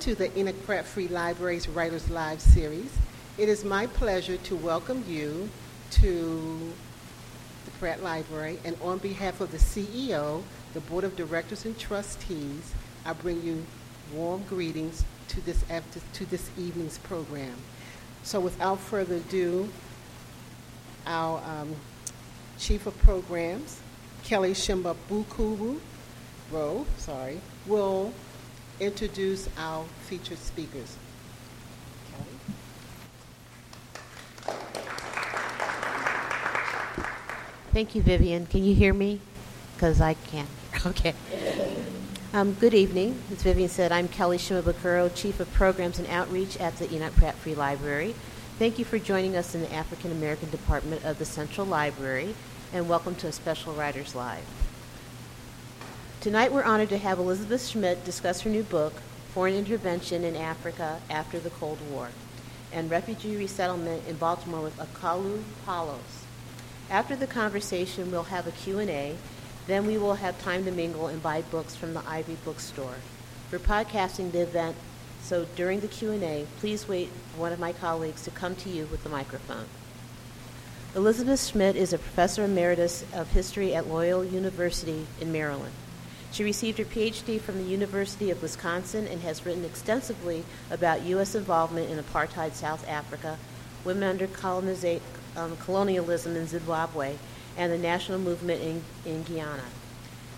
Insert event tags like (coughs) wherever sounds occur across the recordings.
To the Enoch Pratt Free Library's Writers Live series. It is my pleasure to welcome you to the Pratt Library, and on behalf of the CEO, the Board of Directors and Trustees, I bring you warm greetings to this after, to this evening's program. So without further ado, our um, Chief of Programs, Kelly Shimba Bukuru, Rowe, sorry, will introduce our featured speakers. Kelly? Thank you, Vivian. Can you hear me? Because I can. (laughs) Okay. Um, good evening. As Vivian said, I'm Kelly Shimabukuro, Chief of Programs and Outreach at the Enoch Pratt Free Library. Thank you for joining us in the African American Department of the Central Library, and welcome to a special Writers Live. Tonight, we're honored to have Elizabeth Schmidt discuss her new book, Foreign Intervention in Africa After the Cold War, and Refugee Resettlement in Baltimore with Akalu Palos. After the conversation, we'll have a Q&A. Then we will have time to mingle and buy books from the Ivy Bookstore. We're podcasting the event, so during the Q&A, please wait for one of my colleagues to come to you with the microphone. Elizabeth Schmidt is a professor emeritus of history at Loyola University in Maryland. She received her PhD from the University of Wisconsin and has written extensively about U.S. involvement in apartheid South Africa, women under coloniza- um, colonialism in Zimbabwe, and the national movement in, in Guyana,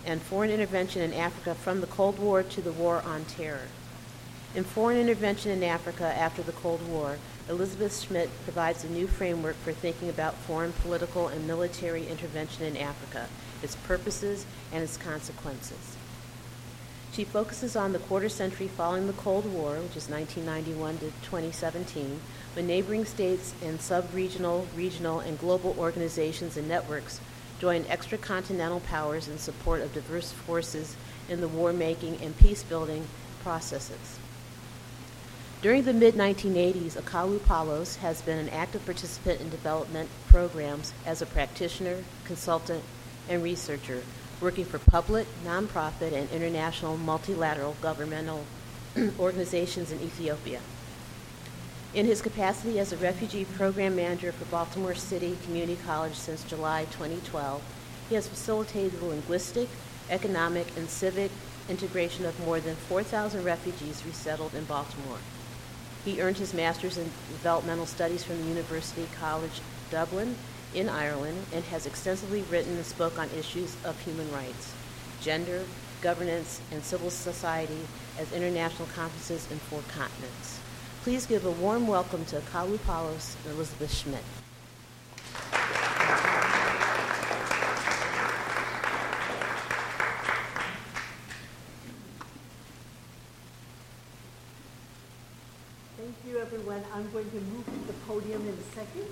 and foreign intervention in Africa from the Cold War to the War on Terror. In Foreign Intervention in Africa After the Cold War, Elizabeth Schmidt provides a new framework for thinking about foreign political and military intervention in Africa, its purposes, and its consequences. She focuses on the quarter century following the Cold War, which is 1991 to 2017, when neighboring states and sub-regional, regional, and global organizations and networks joined extracontinental powers in support of diverse forces in the war-making and peace-building processes. During the mid-1980s, Akalu Palos has been an active participant in development programs as a practitioner, consultant, and researcher, working for public, nonprofit, and international multilateral governmental (clears throat) organizations in Ethiopia. In his capacity as a refugee program manager for Baltimore City Community College since July 2012, he has facilitated the linguistic, economic, and civic integration of more than 4,000 refugees resettled in Baltimore. He earned his master's in developmental studies from the University College Dublin in Ireland and has extensively written and spoke on issues of human rights, gender, governance, and civil society at international conferences in four continents. Please give a warm welcome to Kalu Palos and Elizabeth Schmidt. Thank you, everyone. I'm going to move to the podium in a second.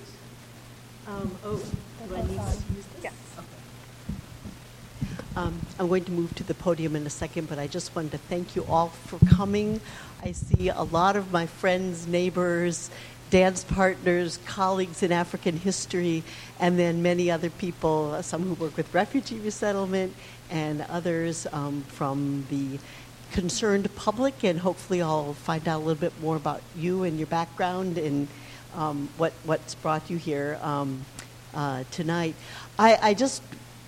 Um, oh, do I need to use this? Yes. Um, I'm going to move to the podium in a second, but I just wanted to thank you all for coming. I see a lot of my friends, neighbors, dance partners, colleagues in African history, and then many other people, some who work with refugee resettlement, and others um, from the concerned public. And hopefully, I'll find out a little bit more about you and your background and um, what what's brought you here um, uh, tonight. I, I just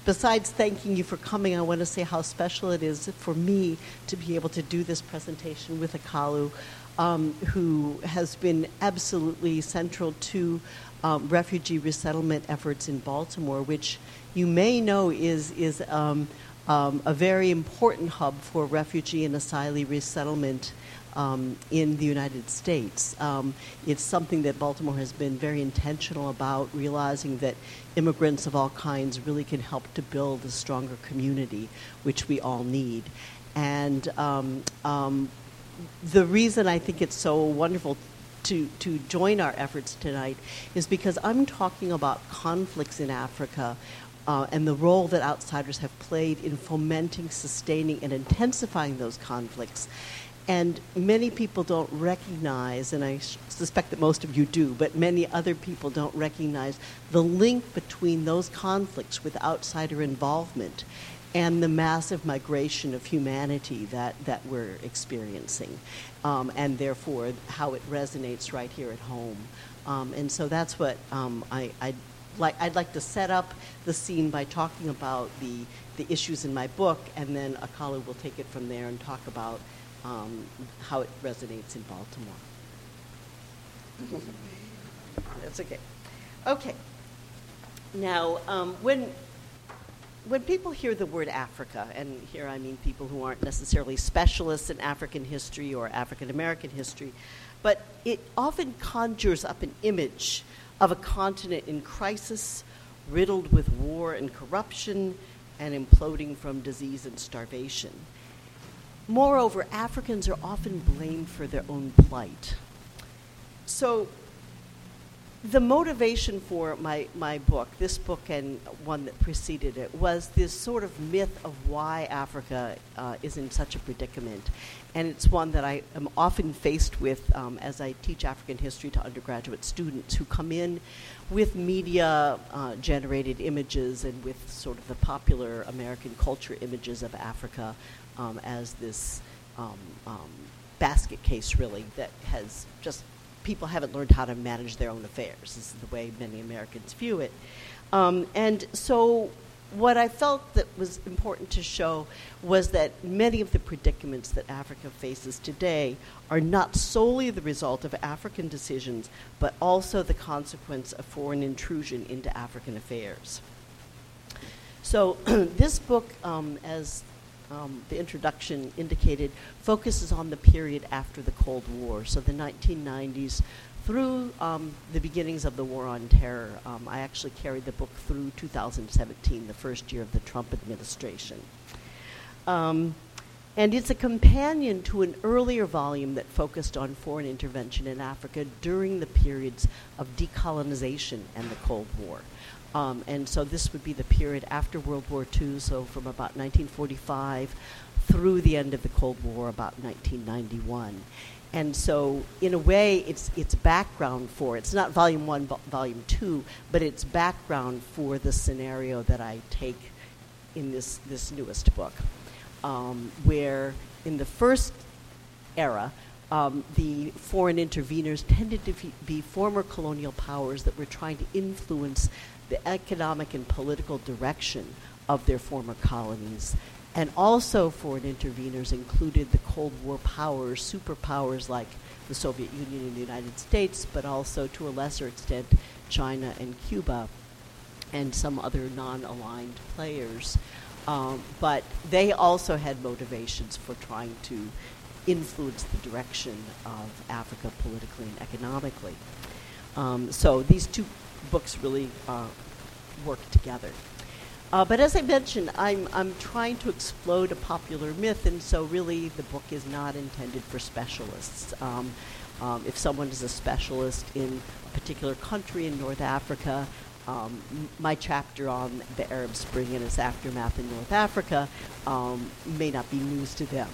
besides thanking you for coming, I want to say how special it is for me to be able to do this presentation with Akalu, um, who has been absolutely central to um, refugee resettlement efforts in Baltimore, which you may know is is um, um, a very important hub for refugee and asylee resettlement um, in the United States. Um, it's something that Baltimore has been very intentional about, realizing that immigrants of all kinds really can help to build a stronger community, which we all need. And um, um, the reason I think it's so wonderful to, to join our efforts tonight is because I'm talking about conflicts in Africa uh, and the role that outsiders have played in fomenting, sustaining, and intensifying those conflicts. And many people don't recognize, and I suspect that most of you do, but many other people don't recognize the link between those conflicts with outsider involvement and the massive migration of humanity that, that we're experiencing, um, and therefore how it resonates right here at home. Um, and so that's what um, I, I'd, like, I'd like to set up the scene by talking about the, the issues in my book, and then Akalu will take it from there and talk about um, how it resonates in Baltimore. That's okay. Okay. Now, um, when when people hear the word Africa, and here I mean people who aren't necessarily specialists in African history or African American history, but it often conjures up an image of a continent in crisis, riddled with war and corruption, and imploding from disease and starvation. Moreover, Africans are often blamed for their own plight. So, the motivation for my, my book, this book and one that preceded it, was this sort of myth of why Africa uh, is in such a predicament. And it's one that I am often faced with um, as I teach African history to undergraduate students who come in with media uh, generated images and with sort of the popular American culture images of Africa um, as this um, um, basket case, really, that has just people haven't learned how to manage their own affairs. This is the way many Americans view it. Um, and so, what I felt that was important to show was that many of the predicaments that Africa faces today are not solely the result of African decisions, but also the consequence of foreign intrusion into African affairs. So, (clears throat) this book, um, as um, the introduction indicated, focuses on the period after the Cold War, so the 1990s through um, the beginnings of the War on Terror. Um, I actually carried the book through 2017, the first year of the Trump administration. And it's a companion to an earlier volume that focused on foreign intervention in Africa during the periods of decolonization and the Cold War. Um, and so this would be the period after World War II, so from about 1945 through the end of the Cold War, about 1991. And so, in a way, it's it's background for it's not volume one, volume two, but it's background for the scenario that I take in this this newest book, um, where in the first era, um, the foreign interveners tended to be former colonial powers that were trying to influence the economic and political direction of their former colonies. And also foreign interveners included the Cold War powers, superpowers like the Soviet Union and the United States, but also to a lesser extent China and Cuba and some other non aligned players. Um, but they also had motivations for trying to influence the direction of Africa politically and economically. Um, so these two books really uh, work together. Uh, but as I mentioned, I'm, I'm trying to explode a popular myth, and so really the book is not intended for specialists. Um, um, if someone is a specialist in a particular country in North Africa, um, my chapter on the Arab Spring and its aftermath in North Africa um, may not be news to them.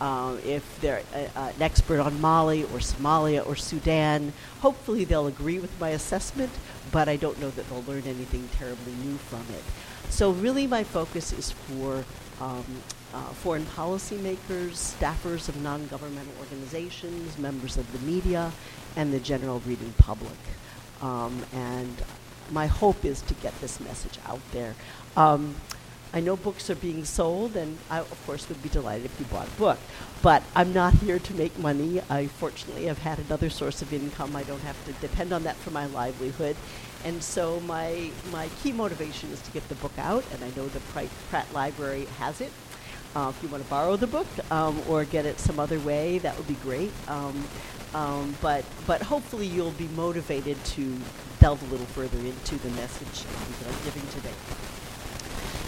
Uh, if they're a, uh, an expert on Mali or Somalia or Sudan, hopefully they'll agree with my assessment, but I don't know that they'll learn anything terribly new from it. So, really, my focus is for um, uh, foreign policymakers, staffers of non governmental organizations, members of the media, and the general reading public. Um, and my hope is to get this message out there. Um, I know books are being sold, and I, of course, would be delighted if you bought a book. But I'm not here to make money. I fortunately have had another source of income. I don't have to depend on that for my livelihood. And so my, my key motivation is to get the book out, and I know the Pratt Library has it. Uh, if you want to borrow the book um, or get it some other way, that would be great. Um, um, but, but hopefully you'll be motivated to delve a little further into the message that I'm giving today.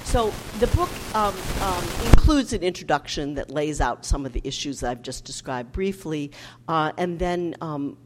So the book um, um, includes an introduction that lays out some of the issues that I've just described briefly, uh, and then um,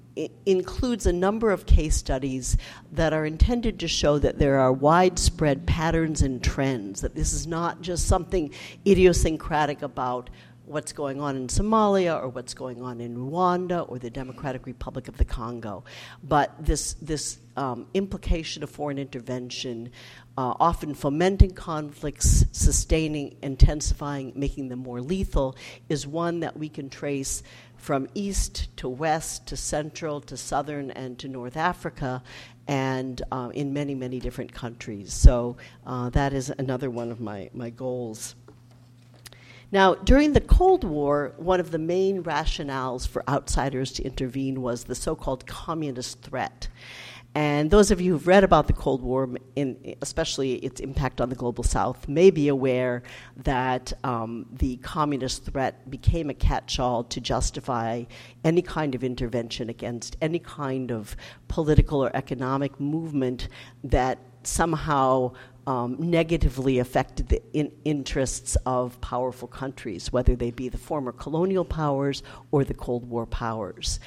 includes a number of case studies that are intended to show that there are widespread patterns and trends, that this is not just something idiosyncratic about what's going on in Somalia or what's going on in Rwanda or the Democratic Republic of the Congo. But this, this um, implication of foreign intervention, uh, often fomenting conflicts, sustaining, intensifying, making them more lethal, is one that we can trace from east to west to central to southern and to North Africa and uh, in many, many different countries. So uh, that is another one of my, my goals. Now, during the Cold War, one of the main rationales for outsiders to intervene was the so called communist threat. And those of you who've read about the Cold War, in, especially its impact on the global south, may be aware that um, the communist threat became a catch all to justify any kind of intervention against any kind of political or economic movement that somehow um, negatively affected the in- interests of powerful countries, whether they be the former colonial powers or the Cold War powers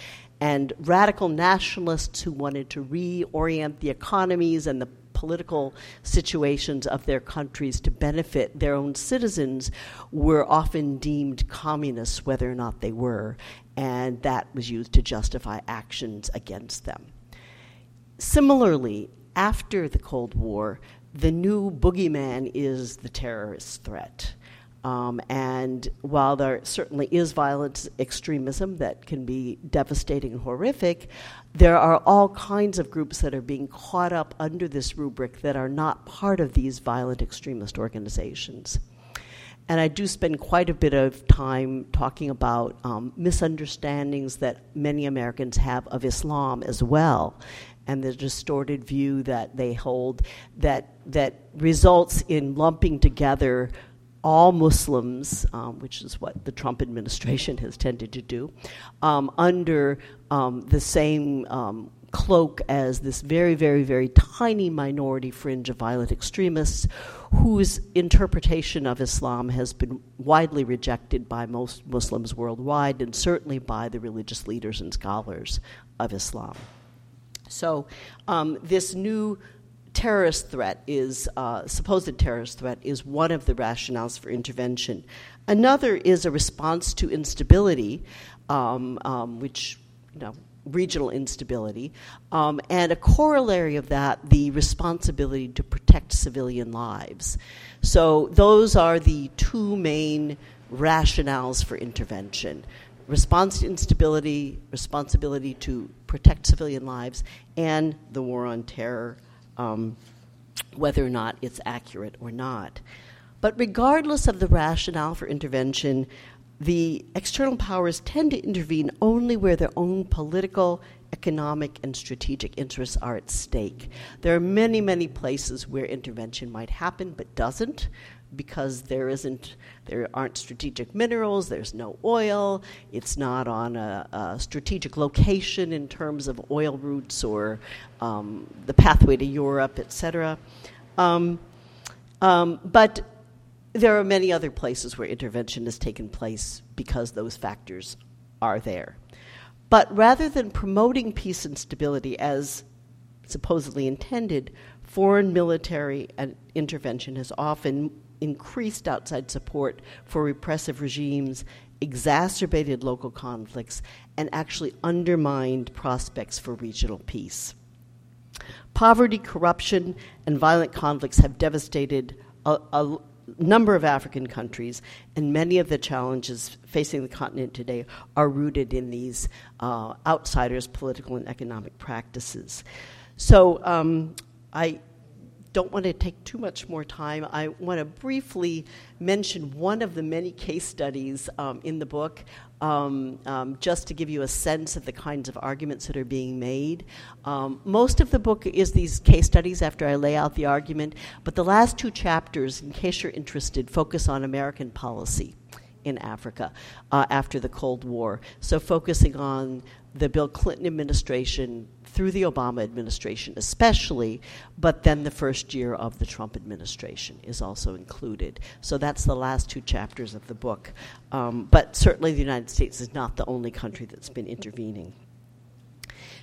and radical nationalists who wanted to reorient the economies and the political situations of their countries to benefit their own citizens were often deemed communists, whether or not they were, and that was used to justify actions against them. Similarly, after the Cold War, the new boogeyman is the terrorist threat. Um, and while there certainly is violent extremism that can be devastating and horrific, there are all kinds of groups that are being caught up under this rubric that are not part of these violent extremist organizations. And I do spend quite a bit of time talking about um, misunderstandings that many Americans have of Islam as well, and the distorted view that they hold that that results in lumping together all Muslims, um, which is what the Trump administration has tended to do, um, under um, the same um, cloak as this very, very, very tiny minority fringe of violent extremists whose interpretation of Islam has been widely rejected by most Muslims worldwide and certainly by the religious leaders and scholars of Islam. So, um, this new terrorist threat is uh, supposed terrorist threat is one of the rationales for intervention. Another is a response to instability, um, um, which you know regional instability, um, and a corollary of that, the responsibility to protect civilian lives. So those are the two main rationales for intervention response to instability, responsibility to protect civilian lives, and the war on terror um, whether or not it's accurate or not. But regardless of the rationale for intervention, the external powers tend to intervene only where their own political, economic, and strategic interests are at stake. There are many, many places where intervention might happen but doesn't because there isn't there aren't strategic minerals there's no oil it's not on a, a strategic location in terms of oil routes or um, the pathway to europe etc um, um, but there are many other places where intervention has taken place because those factors are there. But rather than promoting peace and stability as supposedly intended foreign military intervention has often increased outside support for repressive regimes, exacerbated local conflicts, and actually undermined prospects for regional peace. Poverty, corruption, and violent conflicts have devastated a, a number of African countries, and many of the challenges facing the continent today are rooted in these uh, outsiders' political and economic practices. So um, I don't want to take too much more time. I want to briefly mention one of the many case studies um, in the book, um, um, just to give you a sense of the kinds of arguments that are being made. Um, most of the book is these case studies after I lay out the argument, but the last two chapters, in case you're interested, focus on American policy in Africa uh, after the Cold War. So, focusing on the Bill Clinton administration through the Obama administration, especially, but then the first year of the Trump administration is also included. So that's the last two chapters of the book. Um, but certainly, the United States is not the only country that's been intervening.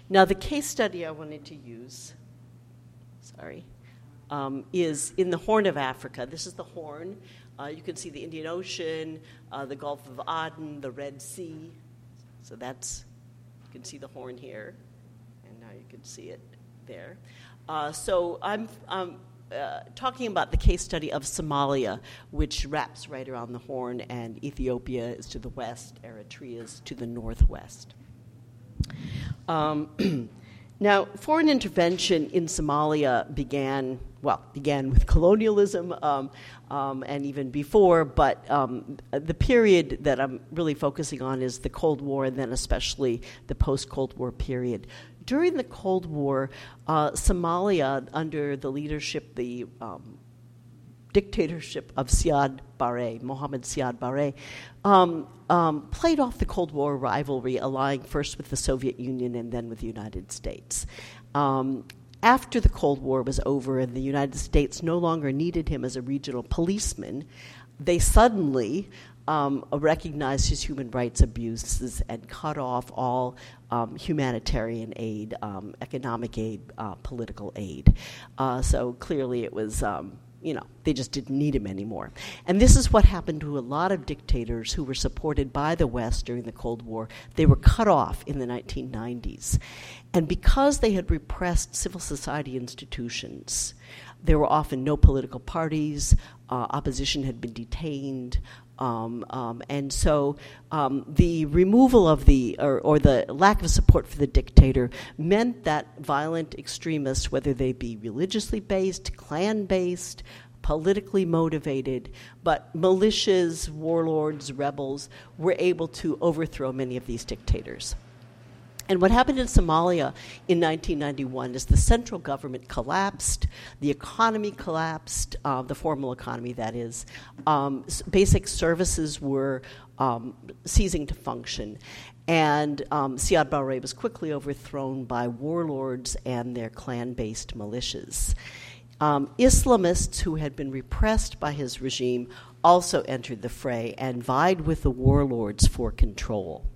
Now, the case study I wanted to use, sorry, um, is in the Horn of Africa. This is the Horn. Uh, you can see the Indian Ocean, uh, the Gulf of Aden, the Red Sea. So that's, you can see the Horn here, now you can see it there. Uh, so I'm, I'm uh, talking about the case study of Somalia, which wraps right around the Horn, and Ethiopia is to the west, Eritrea is to the northwest. Um, (clears throat) now, foreign intervention in Somalia began, well, began with colonialism um, um, and even before, but um, the period that I'm really focusing on is the Cold War and then especially the post Cold War period. During the Cold War, uh, Somalia, under the leadership, the um, dictatorship of Siad Barre, Mohammed Siad Barre, um, um, played off the Cold War rivalry, allying first with the Soviet Union and then with the United States. Um, after the Cold War was over and the United States no longer needed him as a regional policeman, they suddenly um, recognized his human rights abuses and cut off all um, humanitarian aid, um, economic aid, uh, political aid. Uh, so clearly it was um, you know, they just didn't need him anymore. And this is what happened to a lot of dictators who were supported by the West during the Cold War. They were cut off in the 1990s. And because they had repressed civil society institutions, there were often no political parties, uh, opposition had been detained, um, um, and so um, the removal of the, or, or, the lack of support for the dictator, meant that violent extremists, whether they be religiously based, clan based, politically motivated, but militias, warlords, rebels, were able to overthrow many of these dictators. And what happened in Somalia in 1991 is the central government collapsed, the economy collapsed, uh, the formal economy, that is. Um, basic services were um, ceasing to function. And um, Siad Barre was quickly overthrown by warlords and their clan based militias. Um, Islamists who had been repressed by his regime also entered the fray and vied with the warlords for control.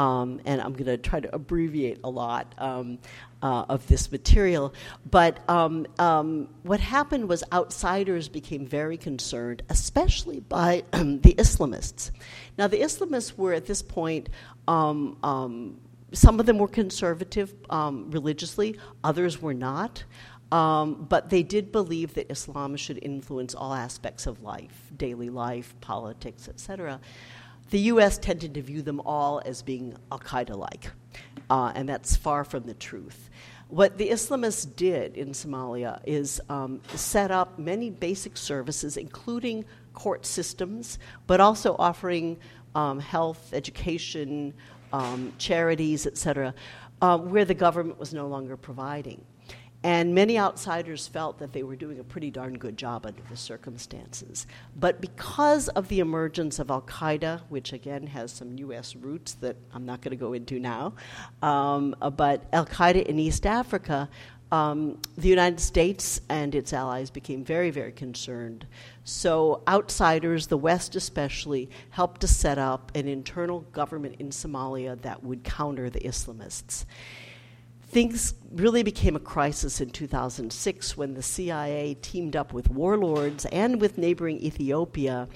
Um, and I'm going to try to abbreviate a lot um, uh, of this material. But um, um what happened was outsiders became very concerned, especially by (clears throat) the Islamists. Now, the Islamists were at this point. Um, um, some of them were conservative religiously, others were not. Um, but they did believe that Islam should influence all aspects of life, daily life, politics, etc the US tended to view them all as being Al Qaeda like, uh, and that's far from the truth. What the Islamists did in Somalia is um, set up many basic services, including court systems, but also offering um, health, education, um, charities, etc., uh, where the government was no longer providing. And many outsiders felt that they were doing a pretty darn good job under the circumstances. But because of the emergence of Al Qaeda, which again has some US roots that I'm not going to go into now, um, but Al Qaeda in East Africa, um, the United States and its allies became very, very concerned. So, outsiders, the West especially, helped to set up an internal government in Somalia that would counter the Islamists things really became a crisis in 2006 when the CIA teamed up with warlords and with neighboring Ethiopia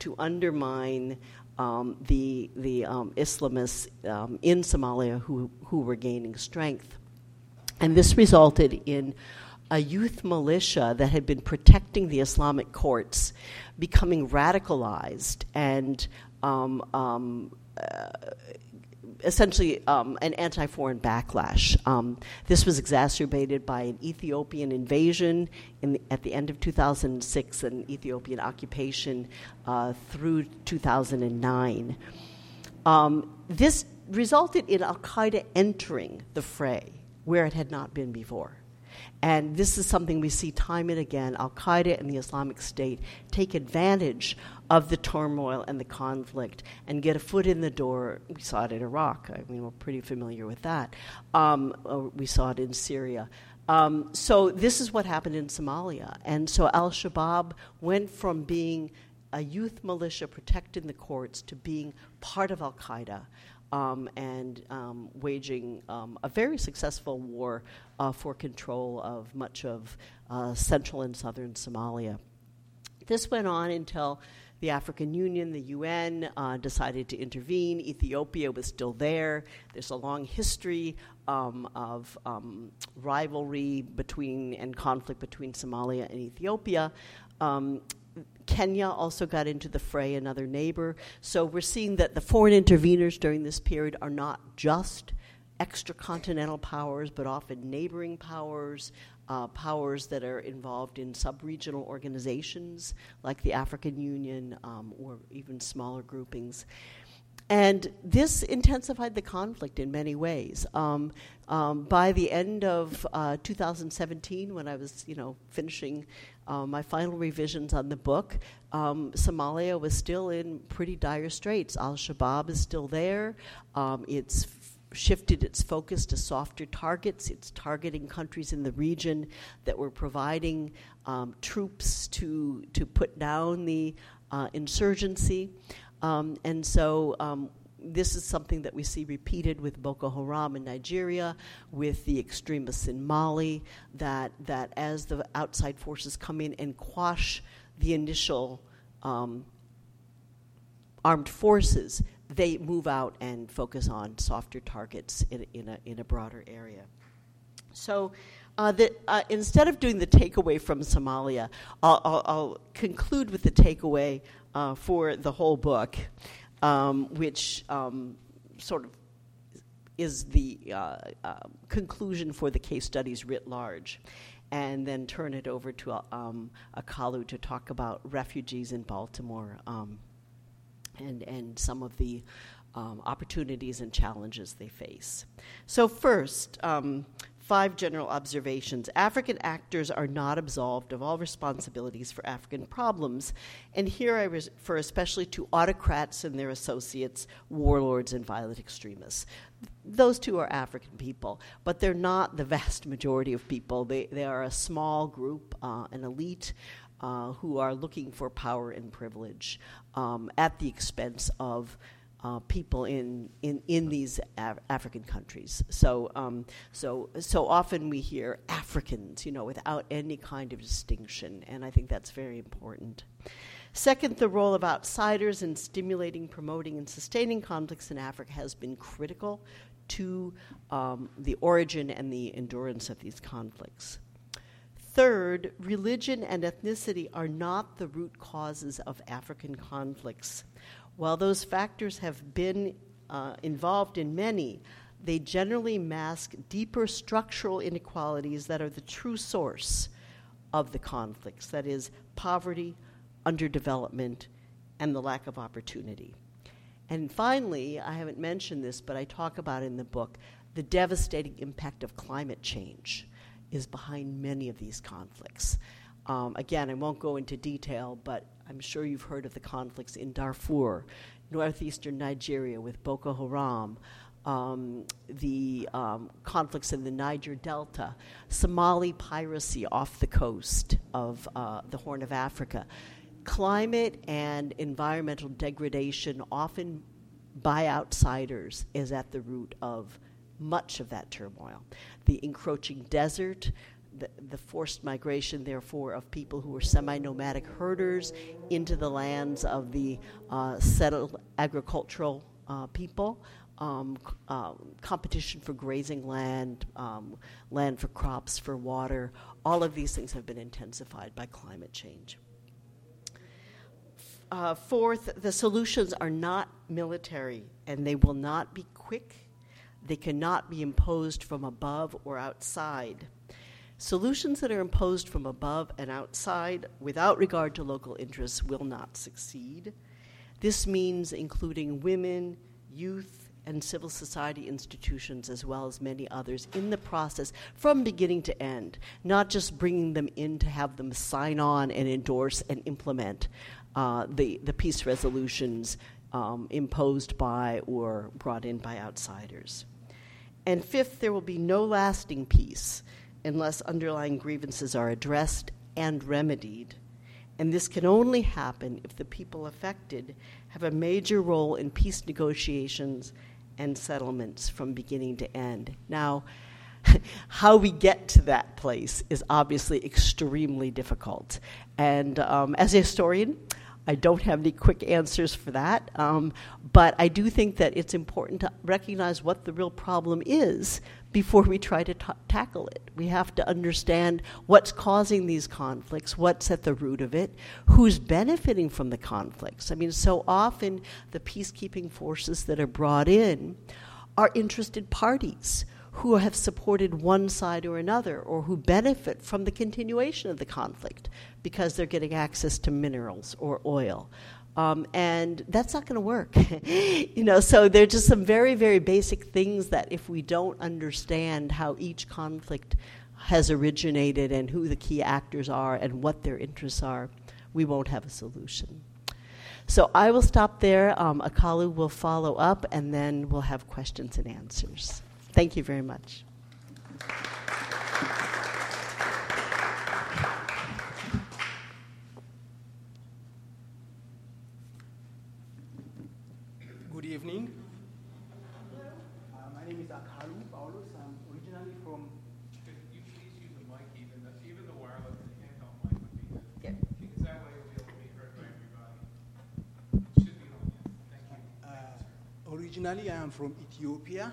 to undermine um, the, the um, Islamists um, in Somalia who, who were gaining strength. And this resulted in a youth militia that had been protecting the Islamic courts becoming radicalized and um, um, uh, essentially um, an anti foreign backlash. Um, this was exacerbated by an Ethiopian invasion the, at the end of 2006 and Ethiopian occupation uh, through 2009. Um, this resulted in Al Qaeda entering the fray where it had not been before. And this is something we see time and again. Al Qaeda and the Islamic State take advantage of the turmoil and the conflict and get a foot in the door. We saw it in Iraq. I mean, we're pretty familiar with that. Um, uh, we saw it in Syria. Um, so, this is what happened in Somalia. And so, Al Shabaab went from being a youth militia protecting the courts to being part of Al Qaeda. Um, and um, waging um, a very successful war uh, for control of much of uh, central and southern Somalia. This went on until the African Union, the UN, uh, decided to intervene. Ethiopia was still there. There's a long history um, of um, rivalry between and conflict between Somalia and Ethiopia. Um, Kenya also got into the fray, another neighbor. So we're seeing that the foreign interveners during this period are not just extracontinental powers, but often neighboring powers, uh, powers that are involved in sub-regional organizations like the African Union um, or even smaller groupings. And this intensified the conflict in many ways. Um, um, by the end of uh, 2017, when I was, you know, finishing uh, my final revisions on the book, um, Somalia was still in pretty dire straits. Al Shabaab is still there. Um, it's shifted its focus to softer targets. It's targeting countries in the region that were providing um, troops to to put down the uh, insurgency, um, and so. Um, this is something that we see repeated with Boko Haram in Nigeria, with the extremists in Mali, that, that as the outside forces come in and quash the initial um, armed forces, they move out and focus on softer targets in, in, a, in a broader area. So, uh, the, uh, instead of doing the takeaway from Somalia, I'll, I'll, I'll conclude with the takeaway uh, for the whole book, um, which um, sort of is the uh, uh, conclusion for the case studies writ large. And then turn it over to um, Akalu to talk about refugees in Baltimore. Um, and, and some of the um, opportunities and challenges they face. So, first, um, five general observations. African actors are not absolved of all responsibilities for African problems, and here I refer especially to autocrats and their associates, warlords, and violent extremists. Those two are African people, but they're not the vast (laughs) majority of people. They, they are a small group, uh, an elite uh, who are looking for power and privilege um, at the expense of uh, people in, in, in these Af- African countries. So, um, so, so often we hear Africans, you know, without any kind of distinction, and I think that's very important. Second, the role of outsiders in stimulating, promoting, and sustaining conflicts in Africa has been critical to um, the origin and the endurance of these conflicts. Third, religion and ethnicity are not the root causes of African conflicts. While those factors have been uh, involved in many, they generally mask deeper structural inequalities that are the true source of the conflicts that is, poverty, underdevelopment, and the lack of opportunity. And finally, I haven't mentioned this, but I talk about in the book the devastating impact of climate change is behind many of these conflicts. Um, again, I won't go into detail, but I'm sure you've heard of the conflicts in Darfur, northeastern Nigeria with Boko Haram, um, the um, conflicts in the Niger Delta, Somali piracy off the coast of uh, the Horn of Africa. Climate and environmental degradation, often by outsiders, is at the root of much of that turmoil. The encroaching desert, the, the, forced migration, therefore, of people who were semi nomadic herders into the lands of the uh, settled agricultural uh, people. Um, uh, competition for grazing land, um, land for crops, for water, all of these things have been intensified by climate change. Uh, fourth, the solutions are not military and they will not be quick they cannot be imposed from above or outside. Solutions that are imposed from above and outside without regard to local interests will not succeed. This means including women, youth, and civil society institutions, as well as many others, in the process from beginning to end, not just bringing them in to have them sign on and endorse and implement uh, the, the peace resolutions um, imposed by or brought in by outsiders. And fifth, there will be no lasting peace unless underlying grievances are addressed and remedied. And this can only happen if the people affected have a major role in peace negotiations and settlements from beginning to end. Now, (laughs) how we get to that place is obviously extremely difficult. And um, as a historian, I don't have any quick answers for that, um, but I do think that it's important to recognize what the real problem is before we try to tackle it. We have to understand what's causing these conflicts, what's at the root of it, who's benefiting from the conflicts. I mean, so often the peacekeeping forces that are brought in are interested parties who have supported one side or another or who benefit from the continuation of the conflict because they're getting access to minerals or oil. Um, and that's not going to work. (laughs) you know, so there are just some very, very basic things that if we don't understand how each conflict has originated and who the key actors are and what their interests are, we won't have a solution. So I will stop there. Um, Akalu will follow up, and then we'll have questions and answers. Thank you very much. Good evening. Uh, my name is Akalu Paulus. I'm originally from. Could you please use the mic, even the, even the wireless and handheld mic would be good. Yeah. Because that way it'll be able to be heard by everybody. Should be on. Thank you. Uh, originally, I am from Ethiopia.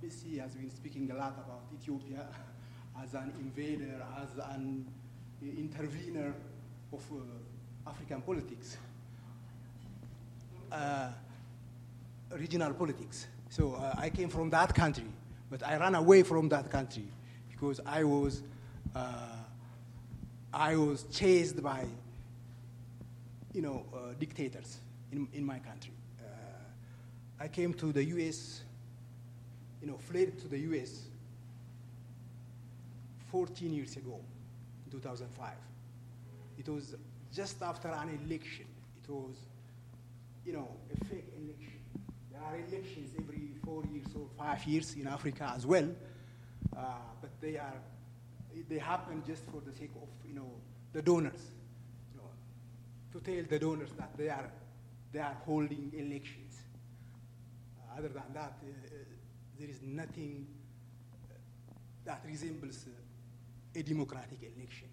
BBC has been speaking a lot about Ethiopia (laughs) as an invader, as an intervener of uh, African politics, uh, regional politics. So uh, I came from that country, but I ran away from that country because I was, uh, I was chased by, you know, uh, dictators in, in my country. Uh, I came to the U.S you know, fled to the US 14 years ago, 2005. It was just after an election. It was, you know, a fake election. There are elections every four years or five years in Africa as well, uh, but they are, they happen just for the sake of, you know, the donors, you know, to tell the donors that they are, they are holding elections. Uh, other than that, uh, there is nothing uh, that resembles uh, a democratic election.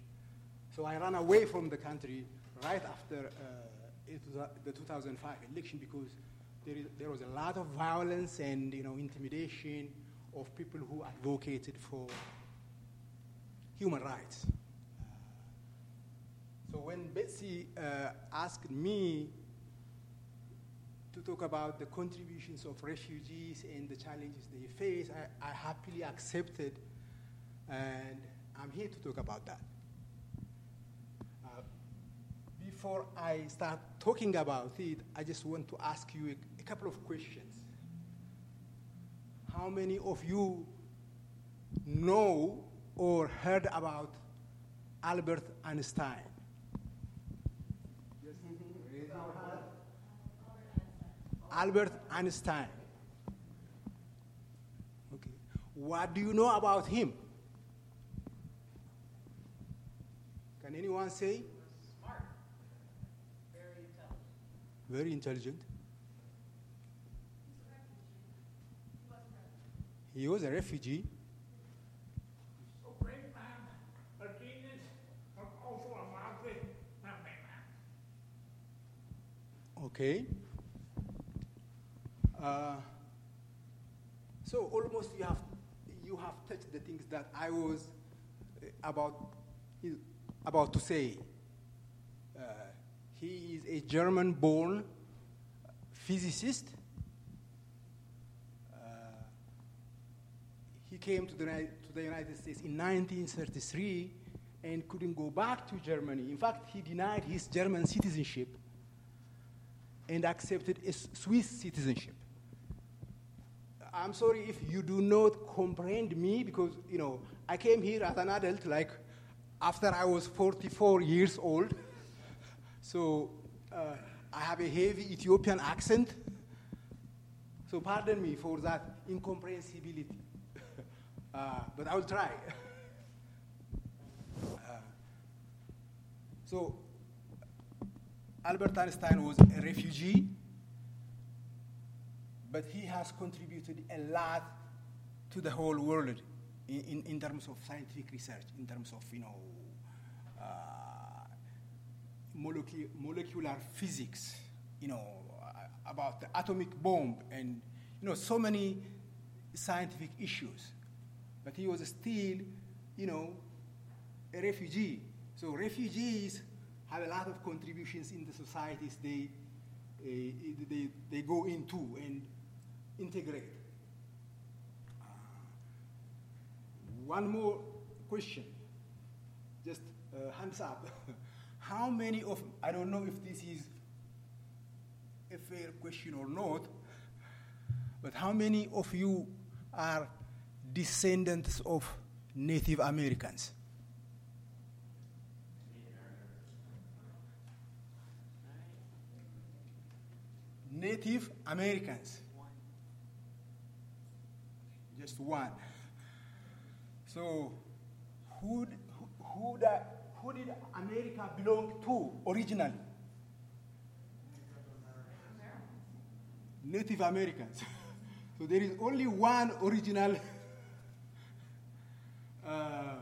So I ran away from the country right after uh, the 2005 election because there, is, there was a lot of violence and you know intimidation of people who advocated for human rights. So when Betsy uh, asked me to talk about the contributions of refugees and the challenges they face. I, I happily accepted, and I'm here to talk about that. Uh, before I start talking about it, I just want to ask you couple of questions. How many of you know or heard about Albert Einstein? Albert Einstein. Okay. What do you know about him? Can anyone say? Smart. Very intelligent. Very intelligent. He was a refugee. Okay. Uh, so almost you have you have touched the things that I was uh, about about to say. Uh, he is a German-born physicist. Came to the, to the United States in 1933 and couldn't go back to Germany. In fact, he denied his German citizenship and accepted a Swiss citizenship. I'm sorry if you do not comprehend me because, you know, I came here as an adult, like after I was 44 years old. (laughs) So uh, I have a heavy Ethiopian accent. So pardon me for that incomprehensibility. Uh, but I will try. (laughs) uh, so Albert Einstein was a refugee but he has contributed a lot to the whole world in, in, in terms of scientific research, in terms of, you know, uh, molecu- molecular physics, you know, uh, about the atomic bomb and, you know, so many scientific issues. But he was still, you know, a refugee. So refugees have a lot of contributions in the societies they, uh, they, they go into and integrate. Uh, one more question, just uh, hands up. (laughs) How many of, I don't know if this is a fair question or not, but how many of you are descendants of Native Americans? Native Americans. Just one. So, who, who, who, who did America belong to originally? Native Americans. (laughs) so there is only one original (laughs) uh,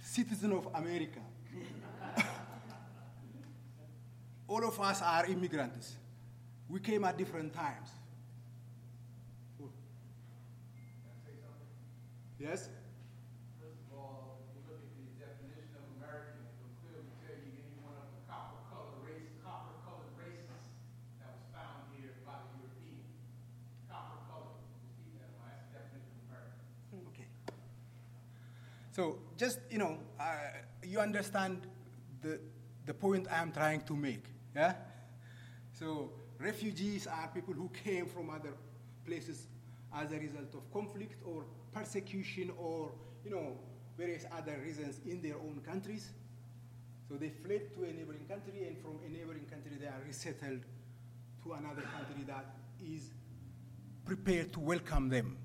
citizen of America. (laughs) All of us are immigrants. We came at different times. Yes? First of all, if you look at the definition of American, it will clearly tell you any one of the copper-colored race, copper-colored races that was found here by the European. Copper-colored, repeat that, that's the definition of American. Okay. So just you know, uh, you understand the the point I am trying to make. Yeah. So refugees are people who came from other places as a result of conflict or persecution or you know various other reasons in their own countries. So they fled to a neighboring country, and from a neighboring country they are resettled to another country that is prepared to welcome them.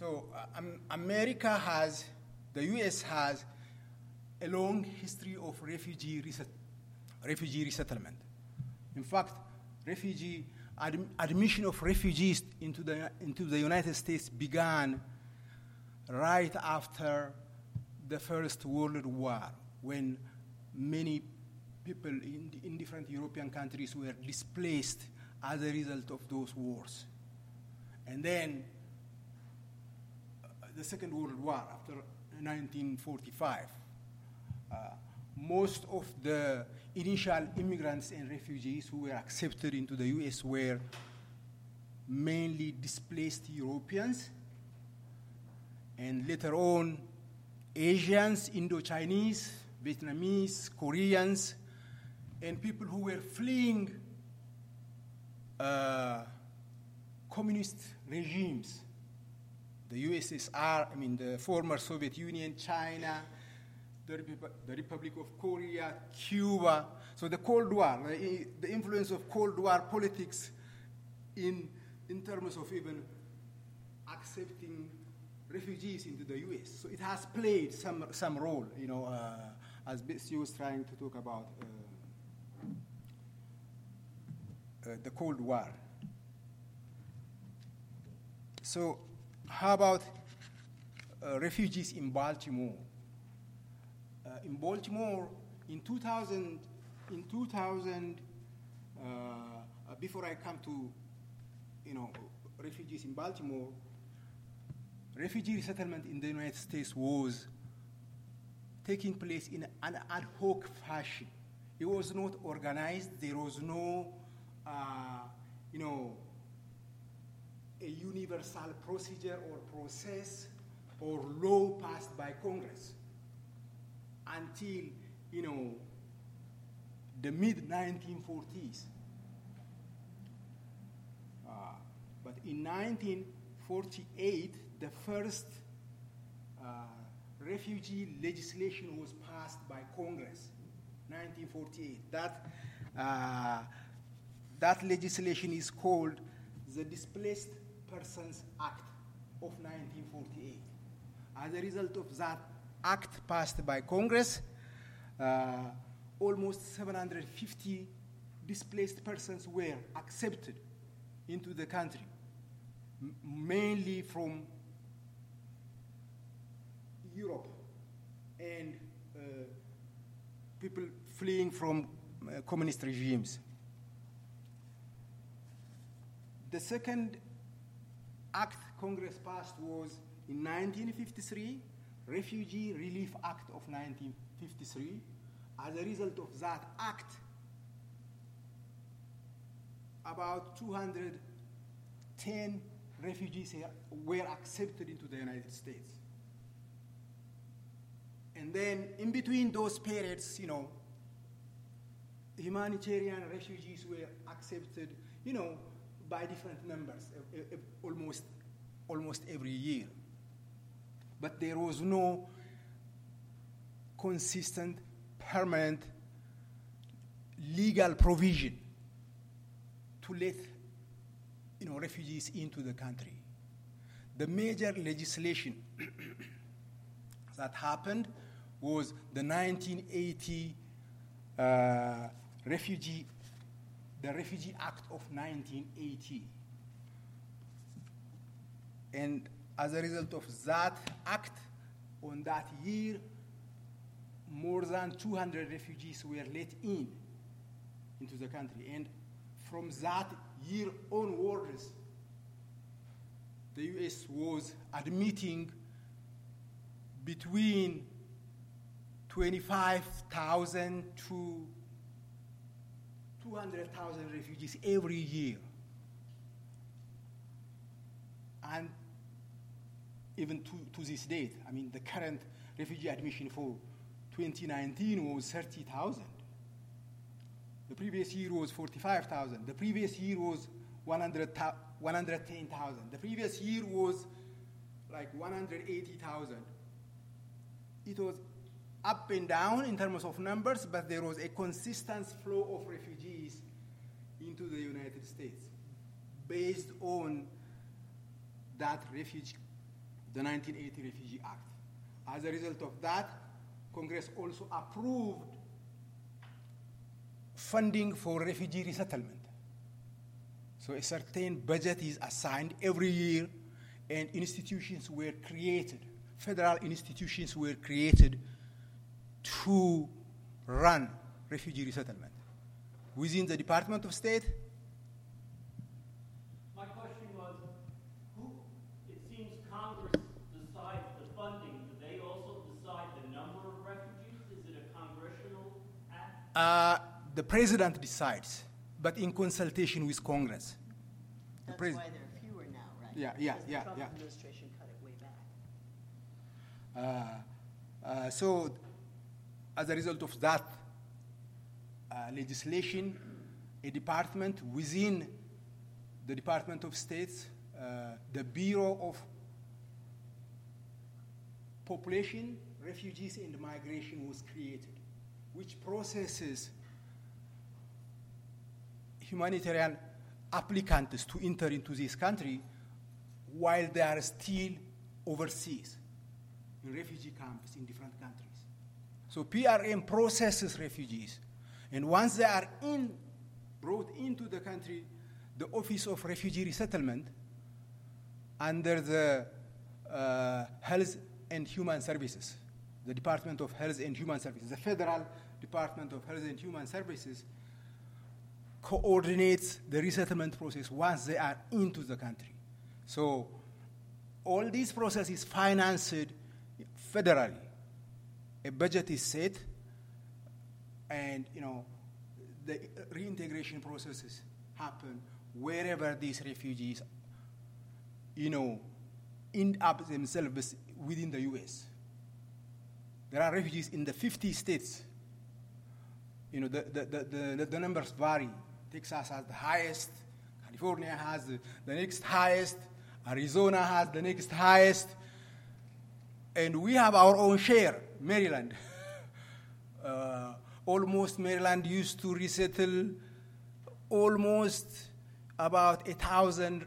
So um, America has, the U.S. has a long history of refugee, reset, refugee resettlement. In fact, refugee adm- admission of refugees into the, into the United States began right after the First World War, when many people in, in different European countries were displaced as a result of those wars. And then the Second World War, after 1945, uh, most of the initial immigrants and refugees who were accepted into the US were mainly displaced Europeans and later on Asians, Indo-Chinese, Vietnamese, Koreans, and people who were fleeing uh, communist regimes. The USSR, I mean the former Soviet Union, China, the, Repu- the Republic of Korea, Cuba. So the Cold War, the, the influence of Cold War politics in, in terms of even accepting refugees into the U.S. So it has played some, some role, you know, uh, as Betsy was trying to talk about uh, uh, the Cold War. So how about uh, refugees in Baltimore? Uh, in Baltimore, in 2000, in 2000, uh, uh, before I come to, you know, refugees in Baltimore, refugee resettlement in the United States was taking place in an ad hoc fashion. It was not organized. There was no, uh, you know, a universal procedure or process or law passed by Congress until, you know, the mid 1940s. Uh, but in 1948, the first uh, refugee legislation was passed by Congress. 1948. That, uh, that legislation is called the Displaced Persons Act of 1948. As a result of that act passed by Congress, uh, almost 750 displaced persons were accepted into the country, m- mainly from Europe and uh, people fleeing from uh, communist regimes. The second act Congress passed was in 1953, Refugee Relief Act of 1953. As a result of that act, about 210 refugees were accepted into the United States. And then in between those periods, you know, humanitarian refugees were accepted, you know, by different numbers, almost, almost every year. But there was no consistent, permanent, legal provision to let you know, refugees into the country. The major legislation (coughs) that happened was the 1980 uh, refugee, the Refugee Act of 1980. And as a result of that act, on that year, more than 200 refugees were let in into the country. And from that year onwards, the US was admitting between 25,000 to 200,000 refugees every year. And even to, to this date, I mean, the current refugee admission for 2019 was 30,000. The previous year was 45,000. The previous year was 100, 110,000. The previous year was like 180,000. It was up and down in terms of numbers, but there was a consistent flow of refugees into the United States based on that refugee, the 1980 Refugee Act. As a result of that, Congress also approved funding for refugee resettlement. So a certain budget is assigned every year, and institutions were created. Federal institutions were created to run refugee resettlement within the Department of State. My question was, who, it seems Congress decides the funding. Do they also decide the number of refugees? Is it a congressional act? Uh, the president decides, but in consultation with Congress. The That's pres- why there are fewer now, right? Yeah, yeah, Because the Trump yeah. administration cut it way back. Uh, uh, so, as a result of that uh, legislation, a department within the Department of State, uh, the Bureau of Population, Refugees, and Migration was created, which processes humanitarian applicants to enter into this country while they are still overseas in refugee camps in different countries. So PRM processes refugees, and once they are in, brought into the country, the Office of Refugee Resettlement, under the uh, Health and Human Services, the Department of Health and Human Services, the Federal Department of Health and Human Services, coordinates the resettlement process once they are into the country. So all this process is financed federally. A budget is set, and you know the reintegration processes happen wherever these refugees, you know, end up themselves within the U.S. There are refugees in the 50 states. You know, the, the, the, the, the numbers vary. Texas has the highest, California has the, the next highest, Arizona has the next highest, and we have our own share, Maryland. (laughs) uh, almost Maryland used to resettle almost about a thousand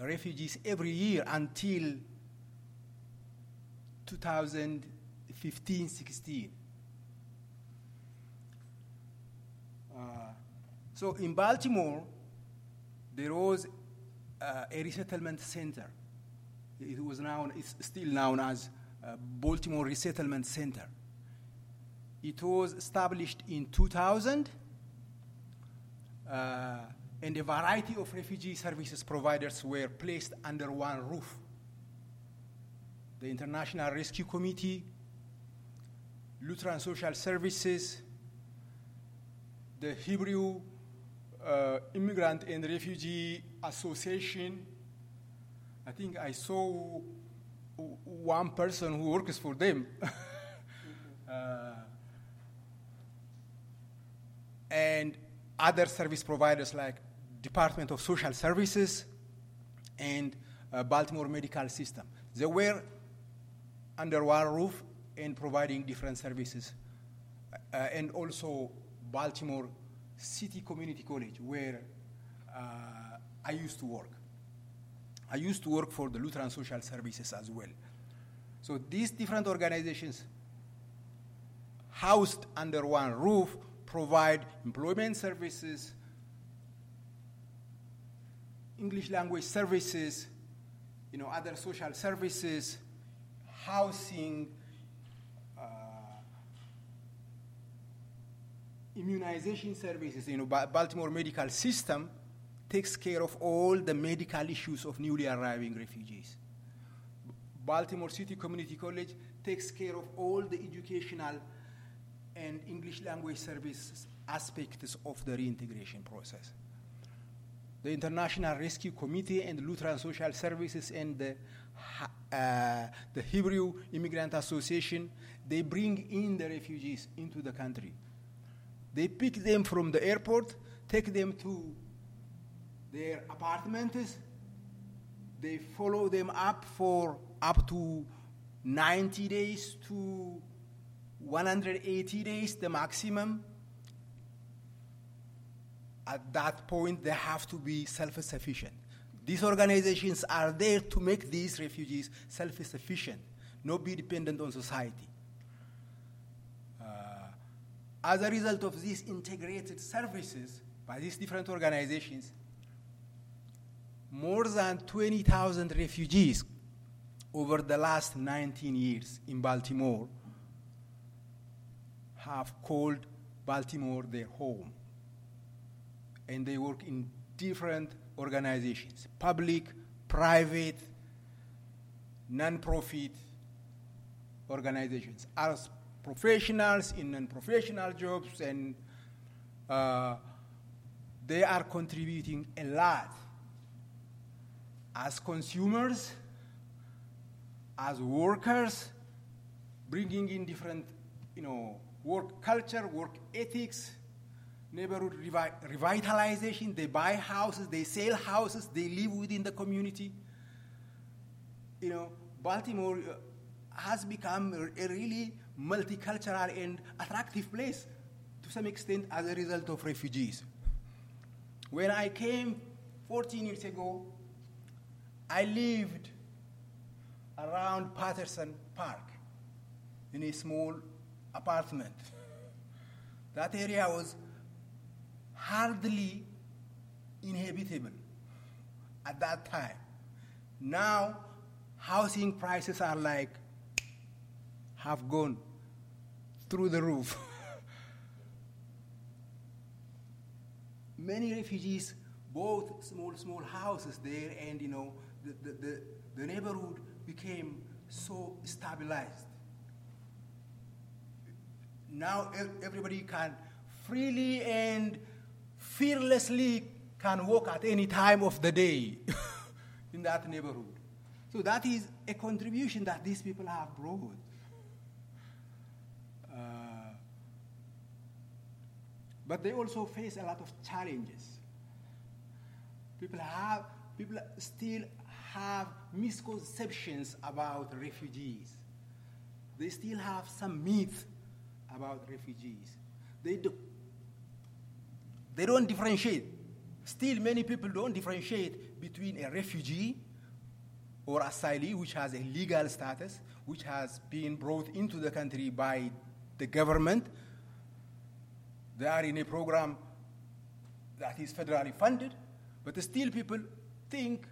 refugees every year until 2015 16. Uh, So in Baltimore, there was uh, a resettlement center. It was known, it's still known as uh, Baltimore Resettlement Center. It was established in 2000, uh, and a variety of refugee services providers were placed under one roof. The International Rescue Committee, Lutheran Social Services, the Hebrew uh, Immigrant and Refugee Association. I think I saw one person who works for them. (laughs) uh, and other service providers like Department of Social Services and uh, Baltimore Medical System. They were under one roof and providing different services. Uh, and also Baltimore City Community College, where uh, I used to work. I used to work for the Lutheran Social Services as well. So these different organizations housed under one roof provide employment services, English language services, you know, other social services, housing, uh, immunization services. You know, Baltimore medical system takes care of all the medical issues of newly arriving refugees. Baltimore City Community College takes care of all the educational and English language services aspects of the reintegration process. The International Rescue Committee and Lutheran Social Services and the, uh, the Hebrew Immigrant Association, they bring in the refugees into the country. They pick them from the airport, take them to their apartments, they follow them up for up to 90 days to 180 days, the maximum. At that point, they have to be self sufficient. These organizations are there to make these refugees self sufficient, not be dependent on society. Uh, as a result of these integrated services by these different organizations, more than 20,000 refugees over the last 19 years in Baltimore have called Baltimore their home. And they work in different organizations public, private, non profit organizations, as professionals in non professional jobs, and uh, they are contributing a lot as consumers, as workers, bringing in different, you know, work culture, work ethics, neighborhood revi- revitalization. They buy houses, they sell houses, they live within the community. You know, Baltimore uh, has become a really multicultural and attractive place to some extent as a result of refugees. When I came 14 years ago, I lived around Patterson Park in a small apartment. (laughs) That area was hardly inhabitable at that time. Now, housing prices are like have gone through the roof. (laughs) Many refugees bought small, small houses there, and you know, the, the, the, neighborhood became so stabilized. Now everybody can freely and fearlessly can walk at any time of the day (laughs) in that neighborhood. So that is a contribution that these people have brought. Uh, but they also face a lot of challenges. People have people still have misconceptions about refugees. They still have some myths about refugees. They do, they don't differentiate. Still, many people don't differentiate between a refugee or asylee, which has a legal status, which has been brought into the country by the government. They are in a program that is federally funded, but still people think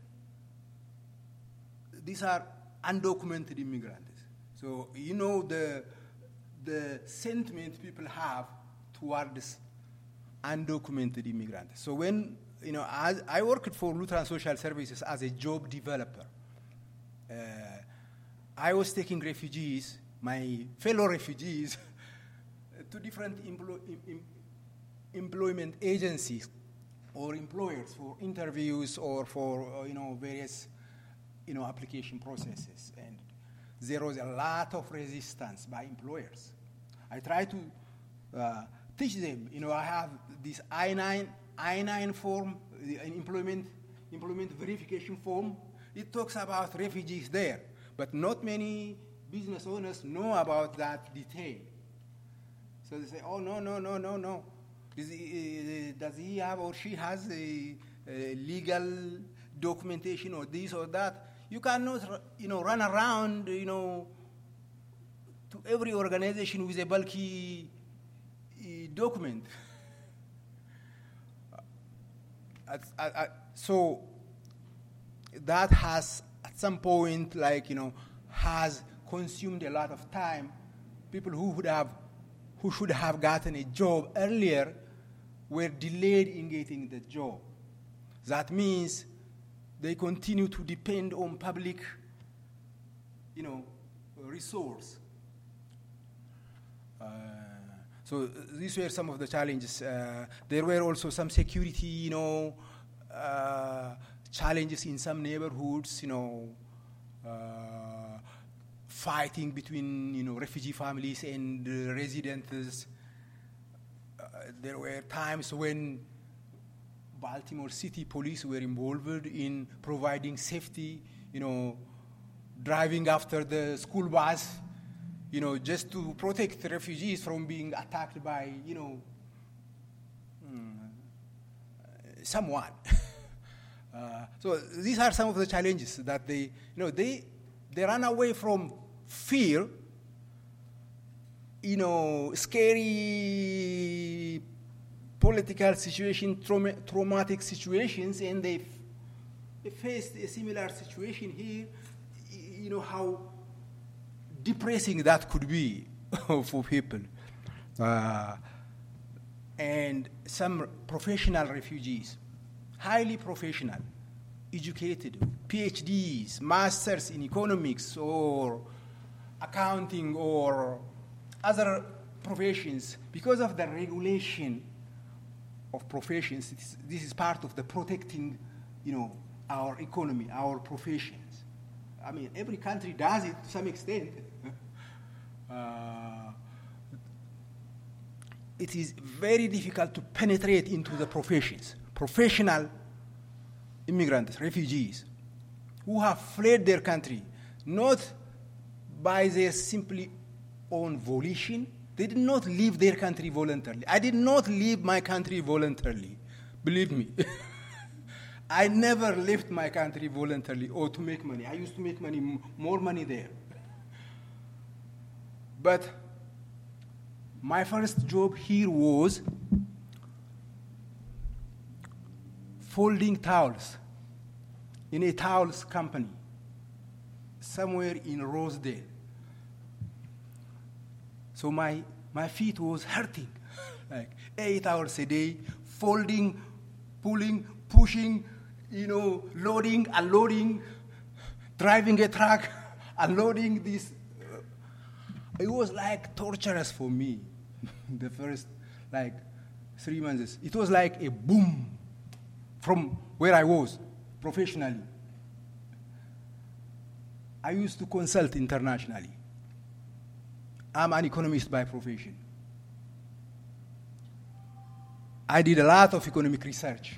these are undocumented immigrants. So you know the the sentiment people have towards undocumented immigrants. So when you know, as I worked for Lutheran Social Services as a job developer. Uh, I was taking refugees, my fellow refugees, (laughs) to different emplo- em- employment agencies or employers for interviews or for uh, you know various you know application processes. And there was a lot of resistance by employers. I try to uh, teach them you know i have this i9 i9 form the employment employment verification form. It talks about refugees there but not many business owners know about that detail. So they say oh no no no no no. Does he, uh, does he have or she has a, a, legal documentation or this or that? You cannot, you know, run around, you know, to every organization with a bulky uh, document. (laughs) so that has, at some point, like you know, has consumed a lot of time. People who would have, who should have gotten a job earlier were delayed in getting the job. That means they continue to depend on public, you know, resource. Uh, so these were some of the challenges. Uh, there were also some security, you know, uh, challenges in some neighborhoods, you know, uh, fighting between, you know, refugee families and residents there were times when Baltimore City police were involved in providing safety, you know, driving after the school bus, you know, just to protect refugees from being attacked by, you know, mm, someone. (laughs) uh, so these are some of the challenges that they, you know, they, they run away from fear you know, scary political situation, trauma, traumatic situations, and they, faced a similar situation here. You know how depressing that could be (laughs) for people. Uh, and some professional refugees, highly professional, educated, PhDs, masters in economics or accounting or other professions, because of the regulation of professions, this is part of the protecting, you know, our economy, our professions. I mean, every country does it to some extent. (laughs) uh, it is very difficult to penetrate into the professions. Professional immigrants, refugees, who have fled their country, not by their simply own volition. They did not leave their country voluntarily. I did not leave my country voluntarily. Believe me. (laughs) I never left my country voluntarily or to make money. I used to make money, more money there. But my first job here was folding towels in a towels company somewhere in Rosedale. So my, my feet was hurting, like eight hours a day, folding, pulling, pushing, you know, loading, unloading, driving a truck, (laughs) unloading this. It was like torturous for me, (laughs) the first like three months. It was like a boom from where I was professionally. I used to consult internationally. I'm an economist by profession. I did a lot of economic research.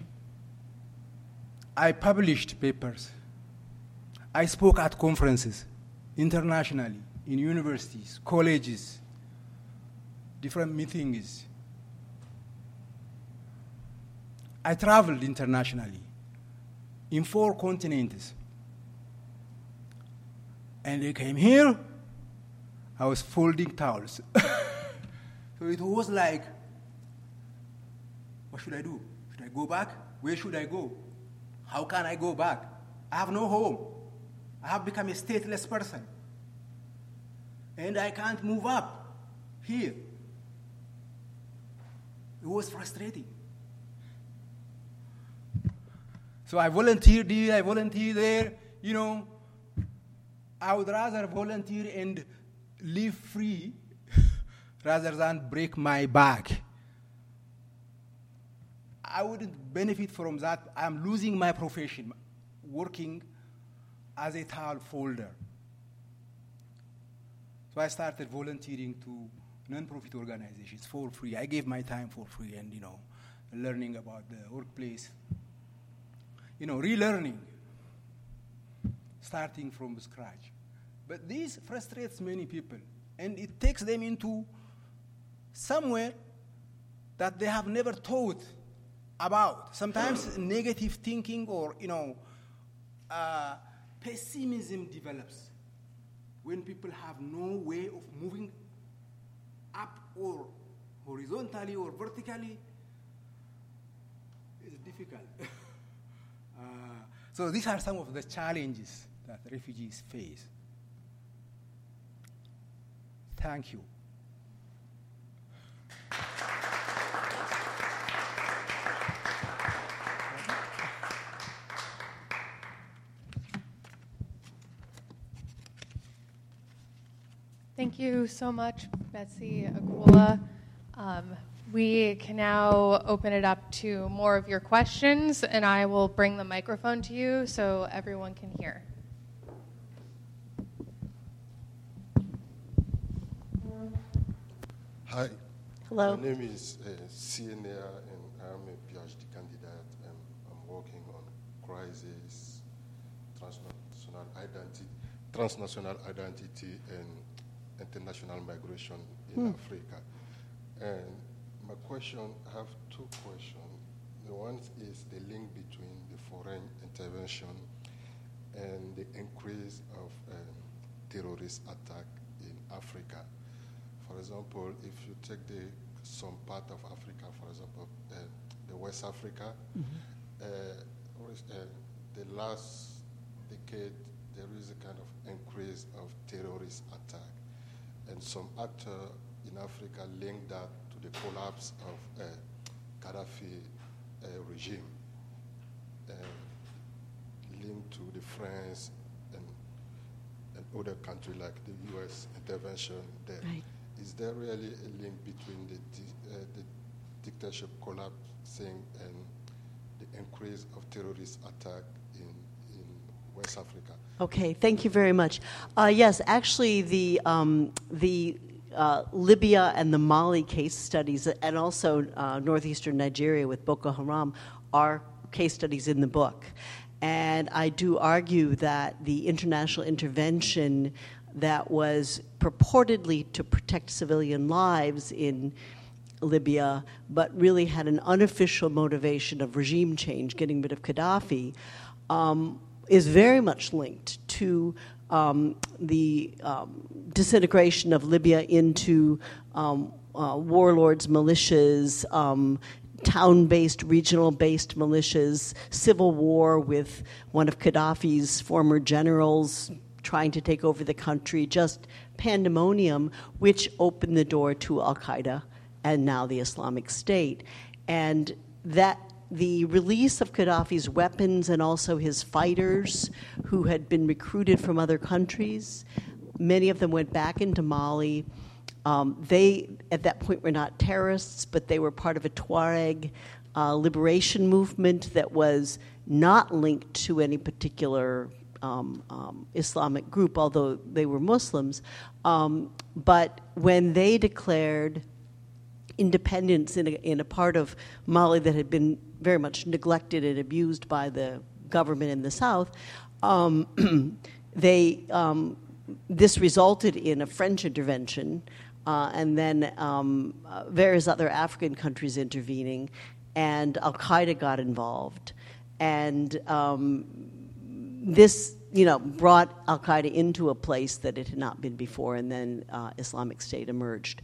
I published papers. I spoke at conferences internationally, in universities, colleges, different meetings. I traveled internationally in four continents. And they came here I was folding towels. (laughs) so it was like, what should I do? Should I go back? Where should I go? How can I go back? I have no home. I have become a stateless person. And I can't move up here. It was frustrating. So I volunteered here, I volunteered there, you know. I would rather volunteer and live free (laughs) rather than break my back. I wouldn't benefit from that. I'm losing my profession working as a towel folder. So I started volunteering to non-profit organizations for free. I gave my time for free and, you know, learning about the workplace. You know, relearning, starting from scratch. But this frustrates many people, and it takes them into somewhere that they have never thought about. Sometimes negative thinking or, you know, uh, pessimism develops when people have no way of moving up or horizontally or vertically. It's difficult. (laughs) uh, so these are some of the challenges that refugees face. Thank you. Thank you so much, Betsy Agula. Um, we can now open it up to more of your questions, and I will bring the microphone to you so everyone can hear. Hi. Hello. My name is uh, CNA, and I'm a PhD candidate. And I'm working on crisis, transnational identity, transnational identity, and international migration in Africa. And my question, I have two questions. The one is the link between the foreign intervention and the increase of um, terrorist attack in Africa. For example, if you take the some part of Africa, for example, uh, the West Africa, uh, or is, uh, the last decade there is a kind of increase of terrorist attack, and some actor in Africa link that to the collapse of uh, Gaddafi uh, regime, uh, linked to the France and and other countries like the U.S. intervention there. Is there really a link between the, di- uh, the dictatorship collapsing and the increase of terrorist attack in, in West Africa? Okay, thank you very much. Uh, yes, actually, the um, the uh, Libya and the Mali case studies, and also uh, northeastern Nigeria with Boko Haram, are case studies in the book. And I do argue that the international intervention that was purportedly to protect civilian lives in Libya, but really had an unofficial motivation of regime change, getting rid of Gaddafi, um, is very much linked to um, the um, disintegration of Libya into um, uh, warlords, militias, um, town based, regional based militias, civil war with one of Gaddafi's former generals trying to take over the country, just pandemonium, which opened the door to Al Qaeda and now the Islamic State. And that the release of Gaddafi's weapons and also his fighters who had been recruited from other countries, many of them went back into Mali. Um, they, at that point, were not terrorists, but they were part of a Tuareg uh, liberation movement that was not linked to any particular um, um, Islamic group, although they were Muslims. Um, but when they declared independence in a, in a part of Mali that had been very much neglected and abused by the government in the south, um, (clears throat) they um, this resulted in a French intervention, uh, and then um, uh, various other African countries intervening, and Al Qaeda got involved, and um, this you know brought Al Qaeda into a place that it had not been before, and then uh, Islamic State emerged.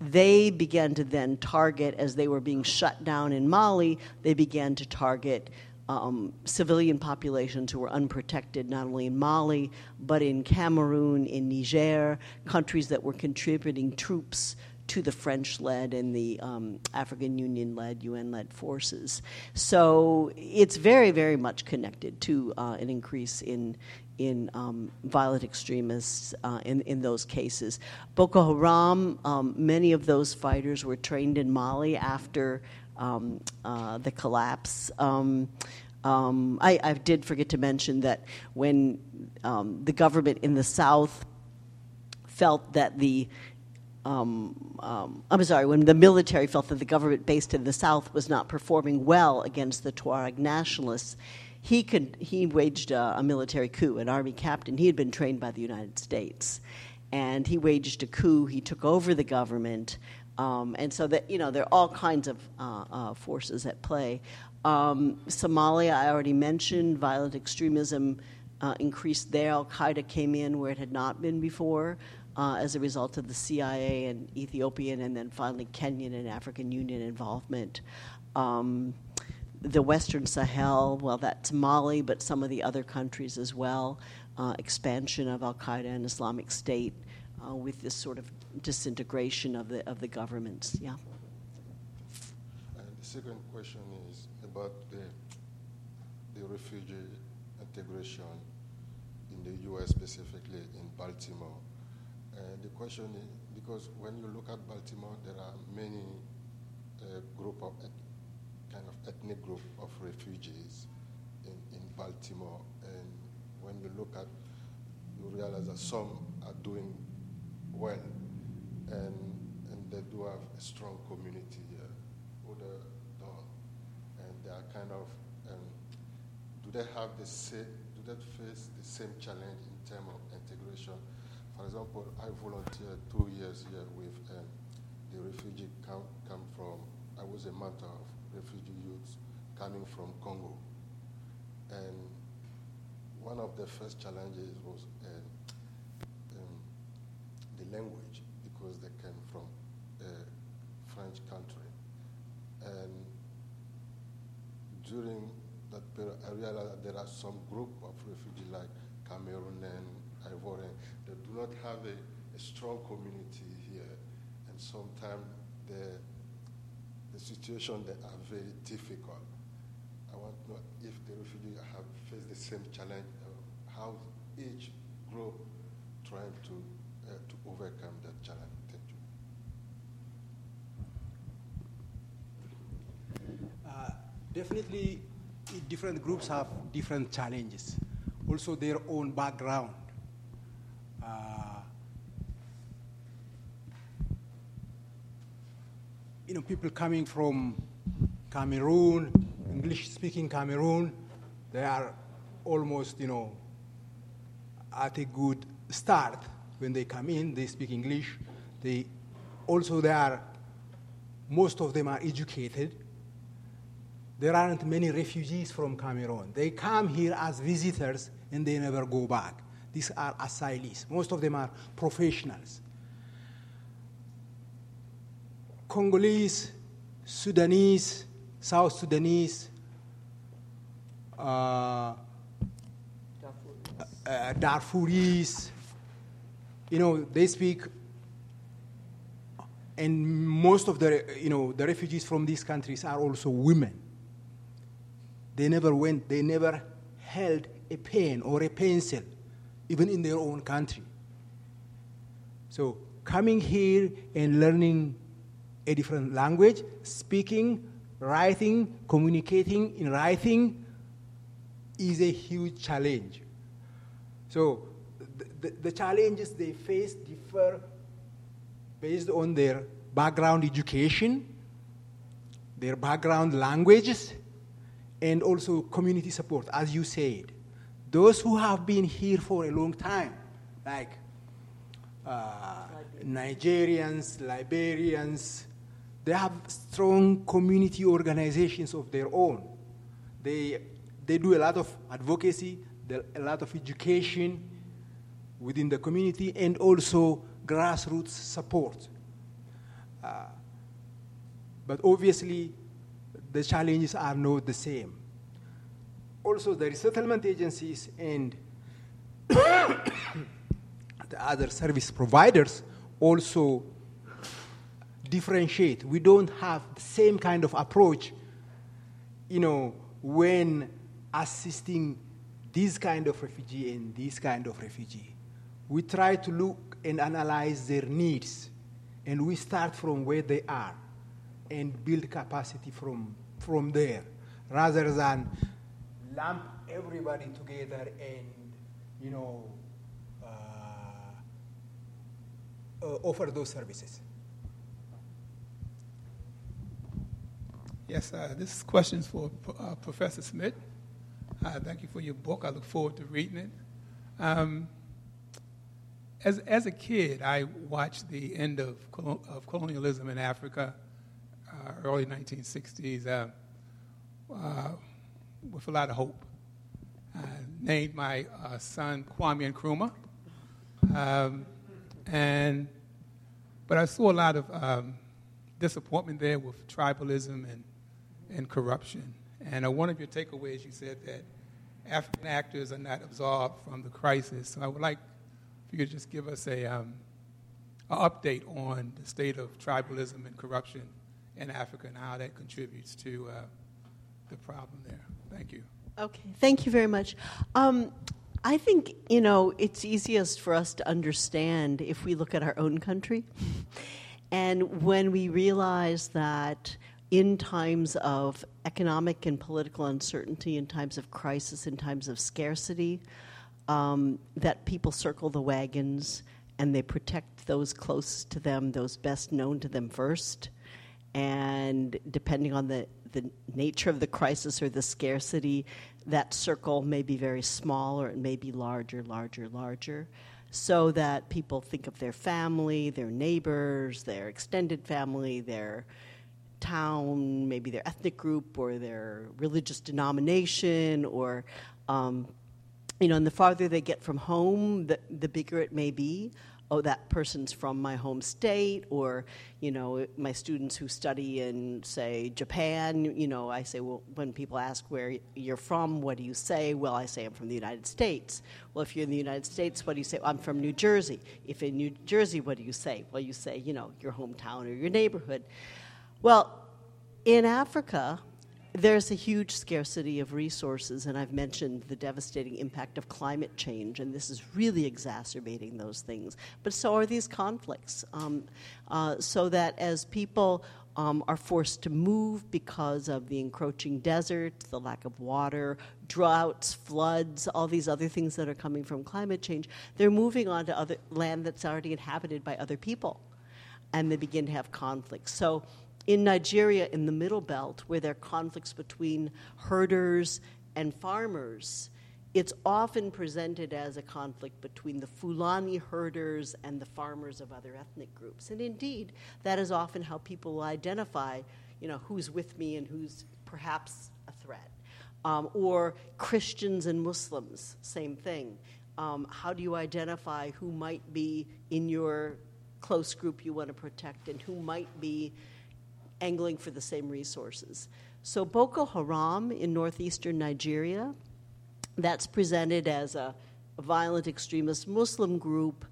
they began to then target, as they were being shut down in Mali, they began to target um, civilian populations who were unprotected, not only in Mali, but in Cameroon, in Niger, countries that were contributing troops to the French led and the um, African Union led, UN led forces. So it's very, very much connected to uh, an increase in. In um, violent extremists uh, in, in those cases. Boko Haram, um, many of those fighters were trained in Mali after um, uh, the collapse. Um, um, I, I, did forget to mention that when the government in the South felt that the um, um, I'm sorry, when the military felt that the government based in the South was not performing well against the Tuareg nationalists, he, could, he waged a, a military coup, an army captain. He had been trained by the United States. And he waged a coup. He took over the government. Um, and so that, you know, there are all kinds of uh, uh, forces at play. Um, Somalia, I already mentioned, violent extremism uh, increased there. Al Qaeda came in where it had not been before uh, as a result of the CIA and Ethiopian and then finally Kenyan and African Union involvement. Um, the Western Sahel, well, that's Mali, but some of the other countries as well. Uh, expansion of Al Qaeda and Islamic State uh, with this sort of disintegration of the of the governments. Yeah. And the second question is about the the refugee integration in the U.S. specifically in Baltimore. The question is because when you look at Baltimore, there are many uh, group of kind of ethnic group of refugees in, in Baltimore, and when you look at, you realize that some are doing well, and and they do have a strong community here, other don't, and they are kind of. Um, do they have the same? Do they face the same challenge in terms of integration? For example, I volunteered two years here with um, the refugee camp, come from, I was a mentor of refugee youths coming from Congo. And one of the first challenges was um, um, the language because they came from a French country. And during that period, I realized that there are some group of refugees like Cameroonian, Ivorian, they do not have a, a strong community here, and sometimes the, the situation they are very difficult. I want to know if the refugees have faced the same challenge, uh, how each group trying to, uh, to overcome that challenge. Thank you. Uh, definitely, different groups have different challenges, also their own background. You know, people coming from Cameroon, English-speaking Cameroon, they are almost, you know, at a good start when they come in. They speak English. They also they are, most of them are educated. There aren't many refugees from Cameroon. They come here as visitors and they never go back. These are asylees. Most of them are professionals. Congolese, Sudanese, South Sudanese, uh, uh, Darfuris, you know, they speak, and most of the, you know, the refugees from these countries are also women. They never went, they never held a pen or a pencil even in their own country. So, coming here and learning a different language, speaking, writing, communicating in writing is a huge challenge. So, the, the, the challenges they face differ based on their background education, their background languages, and also community support, as you said. Those who have been here for a long time, like uh, Nigerians, Liberians, they have strong community organizations of their own. They, they do a lot of advocacy, a lot of education within the community, and also grassroots support. Uh, but obviously, the challenges are not the same. Also, the resettlement agencies and (coughs) the other service providers also differentiate. We don't have the same kind of approach, you know, when assisting this kind of refugee and this kind of refugee. We try to look and analyze their needs, and we start from where they are and build capacity from, from there, rather than lump everybody together and, you know, uh, uh, offer those services. Yes, uh, this question is for uh, Professor Schmidt. Uh, thank you for your book. I look forward to reading it. Um, as, as a kid, I watched the end of, of colonialism in Africa, uh, early 1960s, uh, uh, with a lot of hope. I named my son Kwame Nkrumah. Um, and, but I saw a lot of um, disappointment there with tribalism and and corruption. And uh, one of your takeaways, you said that African actors are not absolved from the crisis. So I would like for you to just give us a um, an update on the state of tribalism and corruption in Africa and how that contributes to uh, the problem there. Thank you. Okay, thank you very much. Um, I think, you know, it's easiest for us to understand if we look at our own country. And when we realize that in times of economic and political uncertainty, in times of crisis, in times of scarcity, um, that people circle the wagons and they protect those closest to them, those best known to them first. And depending on the, the nature of the crisis or the scarcity, that circle may be very small or it may be larger, larger, larger so that people think of their family, their neighbors, their extended family, their town, maybe their ethnic group or their religious denomination, or, um, you know, and the farther they get from home, the, the bigger it may be. Oh, that person's from my home state, or, you know, my students who study in, say, Japan, you know, I say, well, when people ask where you're from, what do you say? Well, I say I'm from the United States. Well, if you're in the United States, what do you say? I'm from New Jersey. If in New Jersey, what do you say? Well, you say, you know, your hometown or your neighborhood. Well, in Africa, there's a huge scarcity of resources, and I've mentioned the devastating impact of climate change, and this is really exacerbating those things. But so are these conflicts. Um, uh, so that as people um, are forced to move because of the encroaching desert, the lack of water, droughts, floods, all these other things that are coming from climate change, they're moving on to other land that's already inhabited by other people, and they begin to have conflicts. So in Nigeria, in the Middle Belt, where there are conflicts between herders and farmers, it's often presented as a conflict between the Fulani herders and the farmers of other ethnic groups. And indeed, that is often how people identify, you know, who's with me and who's perhaps a threat. Um, or Christians and Muslims, same thing. Um, how do you identify who might be in your close group you want to protect and who might be angling for the same resources. So, Boko Haram in northeastern Nigeria, that's presented as a, a violent extremist Muslim group.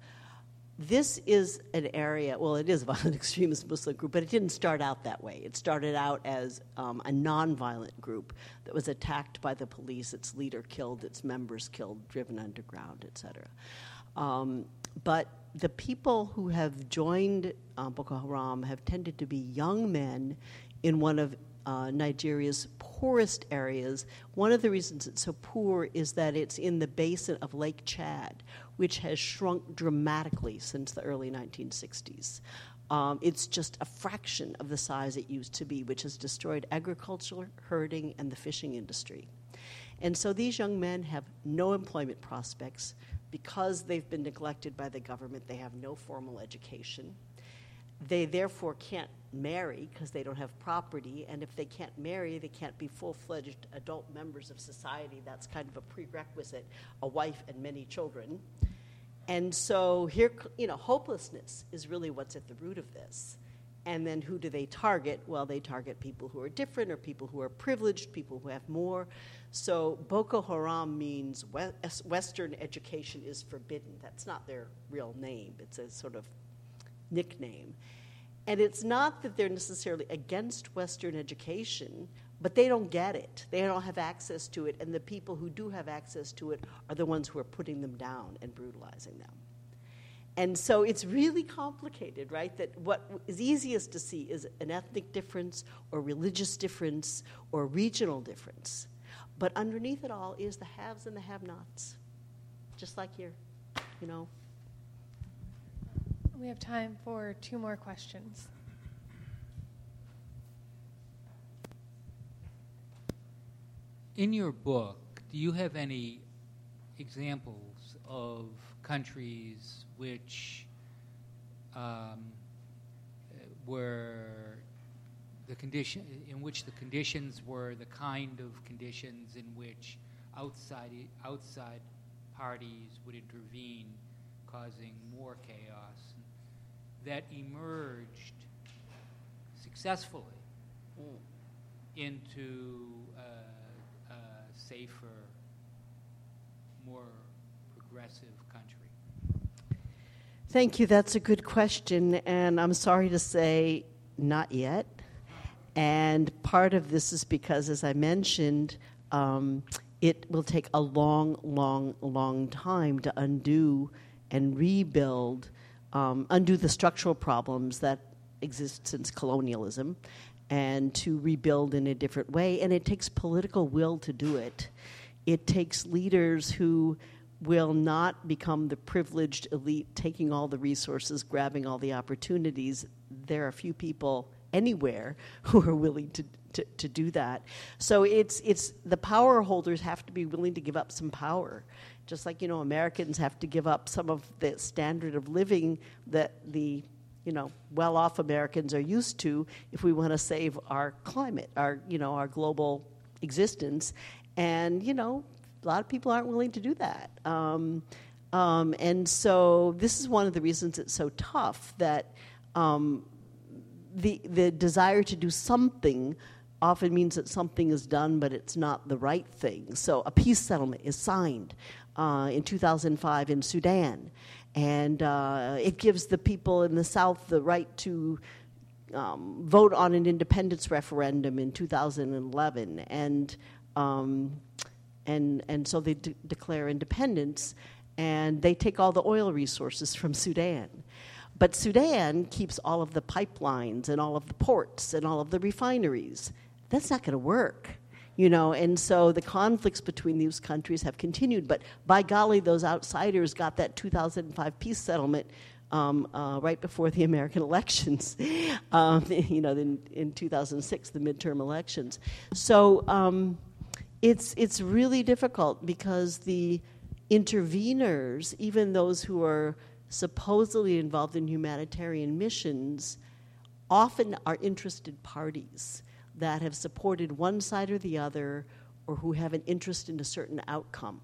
This is an area, well, it is a (laughs) violent extremist Muslim group, but it didn't start out that way. It started out as um, a nonviolent group that was attacked by the police, its leader killed, its members killed, driven underground, etc. Um, but the people who have joined uh, Boko Haram have tended to be young men in one of uh, Nigeria's poorest areas. One of the reasons it's so poor is that it's in the basin of Lake Chad, which has shrunk dramatically since the early 1960s. Um, it's just a fraction of the size it used to be, which has destroyed agriculture, herding, and the fishing industry. And so these young men have no employment prospects because they've been neglected by the government, they have no formal education. They therefore can't marry because they don't have property, and if they can't marry, they can't be full fledged adult members of society. That's kind of a prerequisite a wife and many children. And so here, you know, hopelessness is really what's at the root of this. And then who do they target? Well, they target people who are different or people who are privileged, people who have more. So Boko Haram means Western education is forbidden. That's not their real name, it's a sort of nickname. And it's not that they're necessarily against Western education, but they don't get it. They don't have access to it, and the people who do have access to it are the ones who are putting them down and brutalizing them. And so it's really complicated, right? That what is easiest to see is an ethnic difference or religious difference or regional difference. But underneath it all is the haves and the have nots, just like here, you know. We have time for two more questions. In your book, do you have any examples of countries which um, were the condition in which the conditions were the kind of conditions in which outside outside parties would intervene, causing more chaos that emerged successfully mm. into a, a safer, more progressive country? Thank you. That's a good question. And I'm sorry to say, not yet. And part of this is because, as I mentioned, um, it will take a long, long, long time to undo and rebuild um, undo the structural problems that exist since colonialism and to rebuild in a different way. And it takes political will to do it. It takes leaders who will not become the privileged elite taking all the resources, grabbing all the opportunities. There are few people anywhere (laughs) who are willing to, to, to do that. So it's, it's the power holders have to be willing to give up some power just like you know Americans have to give up some of the standard of living that the you know well-off Americans are used to if we want to save our climate, our you know our global existence, and you know a lot of people aren't willing to do that. Um, um, and so this is one of the reasons it's so tough that um, the the desire to do something often means that something is done, but it's not the right thing. So a peace settlement is signed uh, in 2005 in Sudan. And uh, it gives the people in the South the right to um, vote on an independence referendum in 2011. And, um, and, and so they de- declare independence and they take all the oil resources from Sudan. But Sudan keeps all of the pipelines and all of the ports and all of the refineries. That's not going to work you know, and so the conflicts between these countries have continued. But by golly, those outsiders got that 2005 peace settlement um, uh, right before the American (laughs) elections, um, (laughs) you know, in, in 2006, the midterm elections. So um, it's, it's really difficult because the interveners, even those who are supposedly involved in humanitarian missions, often are interested parties that have supported one side or the other or who have an interest in a certain outcome.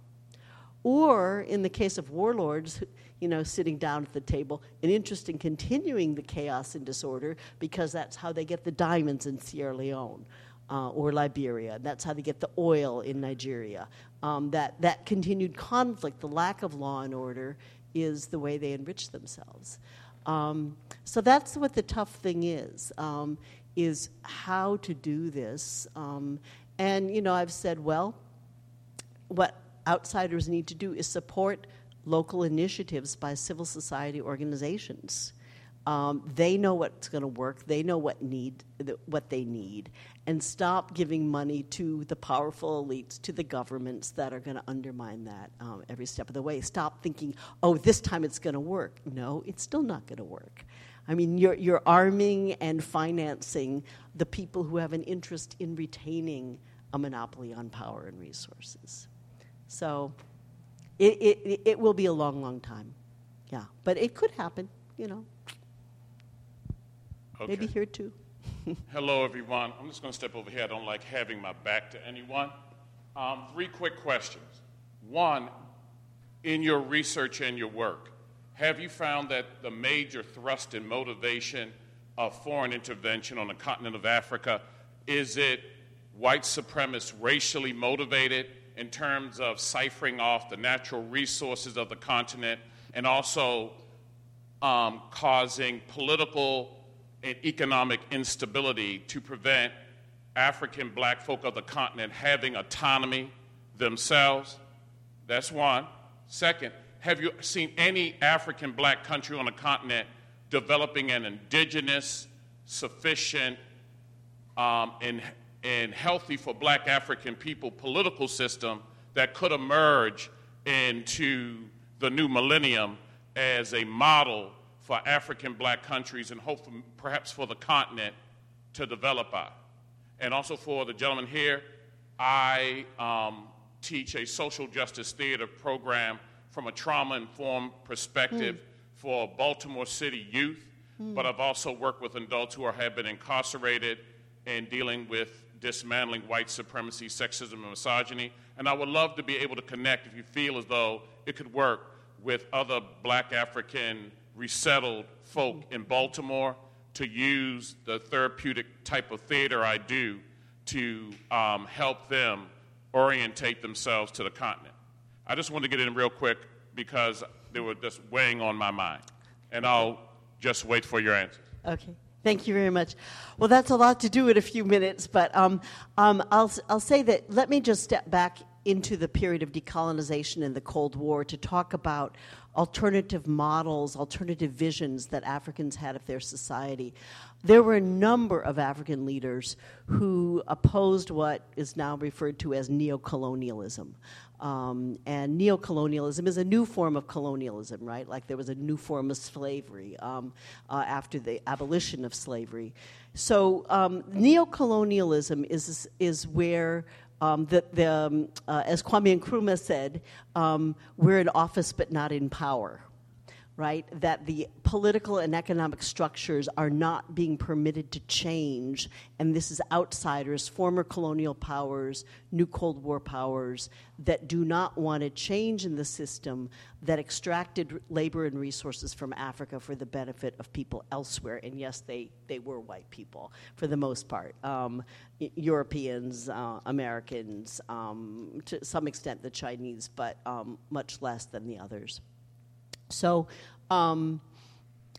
Or, in the case of warlords, you know, sitting down at the table, an interest in continuing the chaos and disorder because that's how they get the diamonds in Sierra Leone. Uh, or Liberia. That's how they get the oil in Nigeria. Um, that, that continued conflict, the lack of law and order, is the way they enrich themselves. Um, so that's what the tough thing is. Um, is how to do this. Um, and, you know, I've said, well, what outsiders need to do is support local initiatives by civil society organizations. Um, they know what's going to work. They know what need what they need, and stop giving money to the powerful elites, to the governments that are going to undermine that um, every step of the way. Stop thinking, "Oh, this time it's going to work." No, it's still not going to work. I mean, you're, you're arming and financing the people who have an interest in retaining a monopoly on power and resources. So it, it, it will be a long, long time. Yeah. But it could happen, you know. Okay. Maybe here too. (laughs) Hello, everyone. I'm just going to step over here. I don't like having my back to anyone. Um, three quick questions. One, in your research and your work, have you found that the major thrust and motivation of foreign intervention on the continent of Africa? Is it white supremacist, racially motivated in terms of ciphering off the natural resources of the continent and also um, causing political and economic instability to prevent African black folk of the continent having autonomy themselves? That's one. Second, have you seen any African black country on the continent developing an indigenous, sufficient, um, and, and healthy for black African people political system that could emerge into the new millennium as a model for African black countries and hope for, perhaps for the continent to develop by? And also for the gentleman here, I um, teach a social justice theater program from a trauma informed perspective mm. for Baltimore City youth, mm. but I've also worked with adults who are, have been incarcerated and dealing with dismantling white supremacy, sexism, and misogyny. And I would love to be able to connect if you feel as though it could work with other black African resettled folk in Baltimore to use the therapeutic type of theater I do to um, help them orientate themselves to the continent. I just wanted to get in real quick because they were just weighing on my mind. And I'll just wait for your answer. Okay. Thank you very much. Well, that's a lot to do in a few minutes, but um, um, I'll, I'll say that let me just step back into the period of decolonization and the Cold War to talk about alternative models, alternative visions that Africans had of their society. There were a number of African leaders who opposed what is now referred to as neocolonialism. Um, and neocolonialism is a new form of colonialism, right? Like there was a new form of slavery um, uh, after the abolition of slavery. So um, neocolonialism is is where um, the, the um, uh, as Kwame Nkrumah said, um, we're in office but not in power, right? That the political and economic structures are not being permitted to change, and this is outsiders, former colonial powers, new Cold War powers that do not want to change in the system that extracted labor and resources from Africa for the benefit of people elsewhere. And yes, they, they were white people for the most part um, Europeans, uh, Americans, um, to some extent the Chinese, but um, much less than the others. So, um,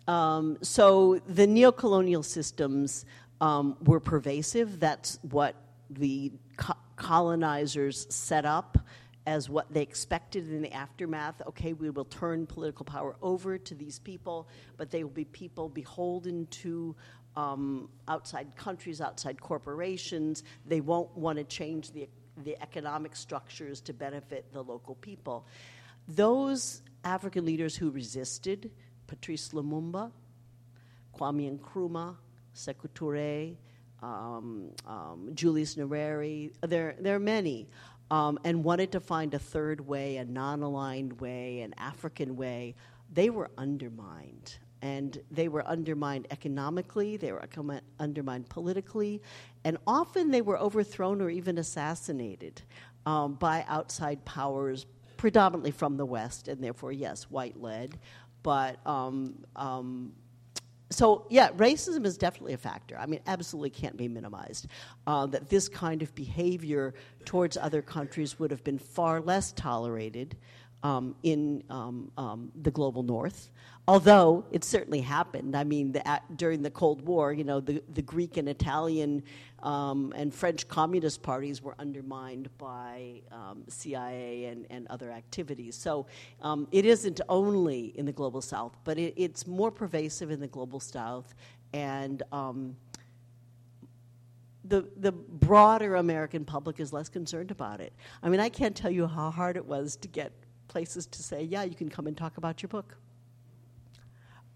um, so the neocolonial systems um, were pervasive. That's what the co- colonizers set up as what they expected in the aftermath. Okay, we will turn political power over to these people, but they will be people beholden to um, outside countries, outside corporations. They won't want to change the, the economic structures to benefit the local people. Those African leaders who resisted, Patrice Lumumba, Kwame Nkrumah, Sekou Touré, um, um, Julius Nyerere, there, there are many, um, and wanted to find a third way, a non aligned way, an African way, they were undermined. And they were undermined economically, they were undermined politically, and often they were overthrown or even assassinated um, by outside powers, predominantly from the West, and therefore, yes, white led. But um, um, so yeah, racism is definitely a factor. I mean, absolutely can't be minimized. Uh, that this kind of behavior towards other countries would have been far less tolerated um, in um, um, the global north although it certainly happened. I mean, the, at, during the Cold War, you know, the, the Greek and Italian um, and French communist parties were undermined by um, CIA and, and other activities. So it isn't only in the global south, but it, it's more pervasive in the global south. And the, the broader American public is less concerned about it. I mean, I can't tell you how hard it was to get places to say, yeah, you can come and talk about your book.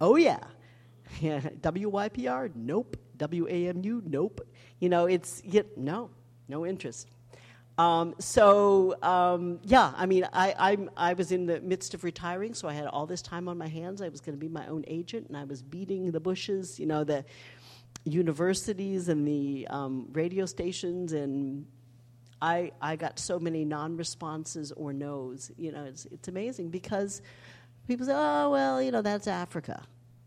Oh, yeah. (laughs) WYPR? Nope. WAMU? Nope. You know, it's, yet, no, no interest. Um, so um, yeah, I mean, I, I'm, I was in the midst of retiring, so I had all this time on my hands. I was going to be my own agent, and I was beating the bushes, you know, the universities and the um, radio stations, and I, I got so many non-responses or no's. You know, it's, it's amazing because people say, oh, well, you know, that's Africa.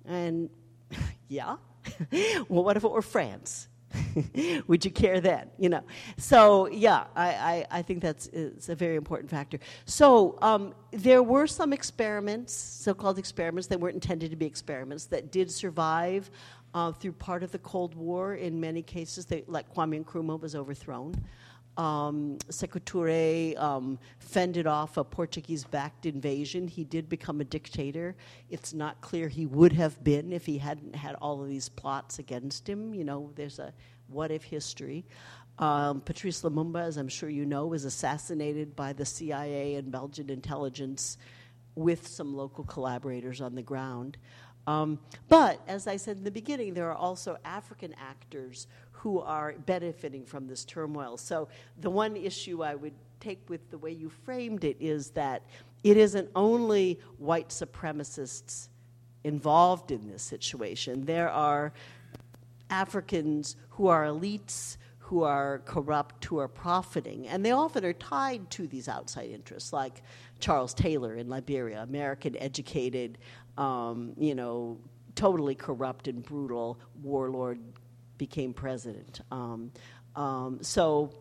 And (laughs) yeah, (laughs) well, what if it were France? (laughs) Would you care then? You know. So yeah, I, I, I think that's it's a very important factor. So um, there were some experiments, so-called experiments, that weren't intended to be experiments, that did survive uh, through part of the Cold War. In many cases, they, like Kwame Nkrumah was overthrown. Um, um, fended off a Portuguese backed invasion. He did become a dictator. It's not clear he would have been if he hadn't had all of these plots against him. You know, there's a what if history. Um, Patrice Lumumba, as I'm sure you know, was assassinated by the CIA and Belgian intelligence with some local collaborators on the ground. Um, but as I said in the beginning, there are also African actors who are benefiting from this turmoil. So the one issue I would take with the way you framed it is that it isn't only white supremacists involved in this situation. There are Africans who are elites, who are corrupt, who are profiting, and they often are tied to these outside interests, like Charles Taylor in Liberia, American educated, um, you know, totally corrupt and brutal warlord became president. Um, um, so,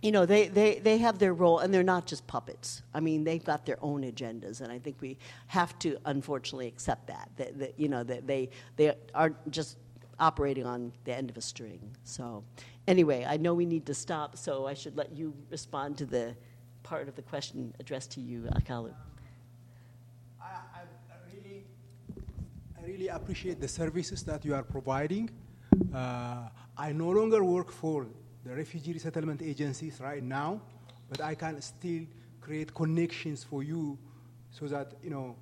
you know, they, they, they have their role, and they're not just puppets. I mean, they've got their own agendas, and I think we have to, unfortunately, accept that. That, that you know, that they, they are just operating on the end of a string. So, anyway, I know we need to stop, so I should let you respond to the part of the question addressed to you, Akalu. I, I, really, I really appreciate the services that you are providing. Uh, I no longer work for the refugee resettlement agencies right now, but I can still create connections for you so that you know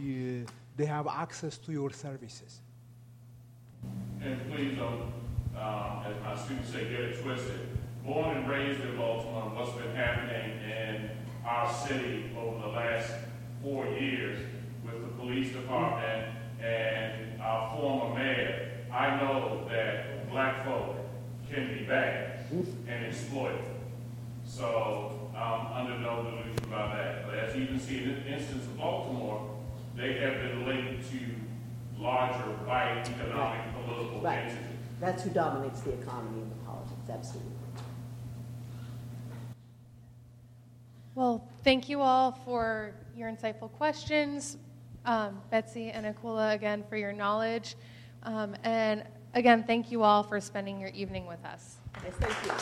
you, they have access to your services. And please don't, um, as my students say, get it twisted. Born and raised in Baltimore, what's been happening in our city over the last four years with the police department and our former mayor, I know that black folk can be bad and exploited. So I'm under no delusion about that. But as you can see in the instance of Baltimore, they have been linked to larger white economic political Right. entities. That's who dominates the economy and the politics, absolutely. Well, thank you all for your insightful questions. Um, Betsy and Aquila, again, for your knowledge. Um, and again, thank you all for spending your evening with us. Yes, thank you.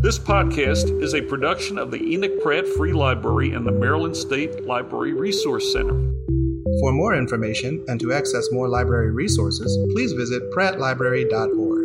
This podcast is a production of the Enoch Pratt Free Library and the Maryland State Library Resource Center. For more information and to access more library resources, please visit prattlibrary.org.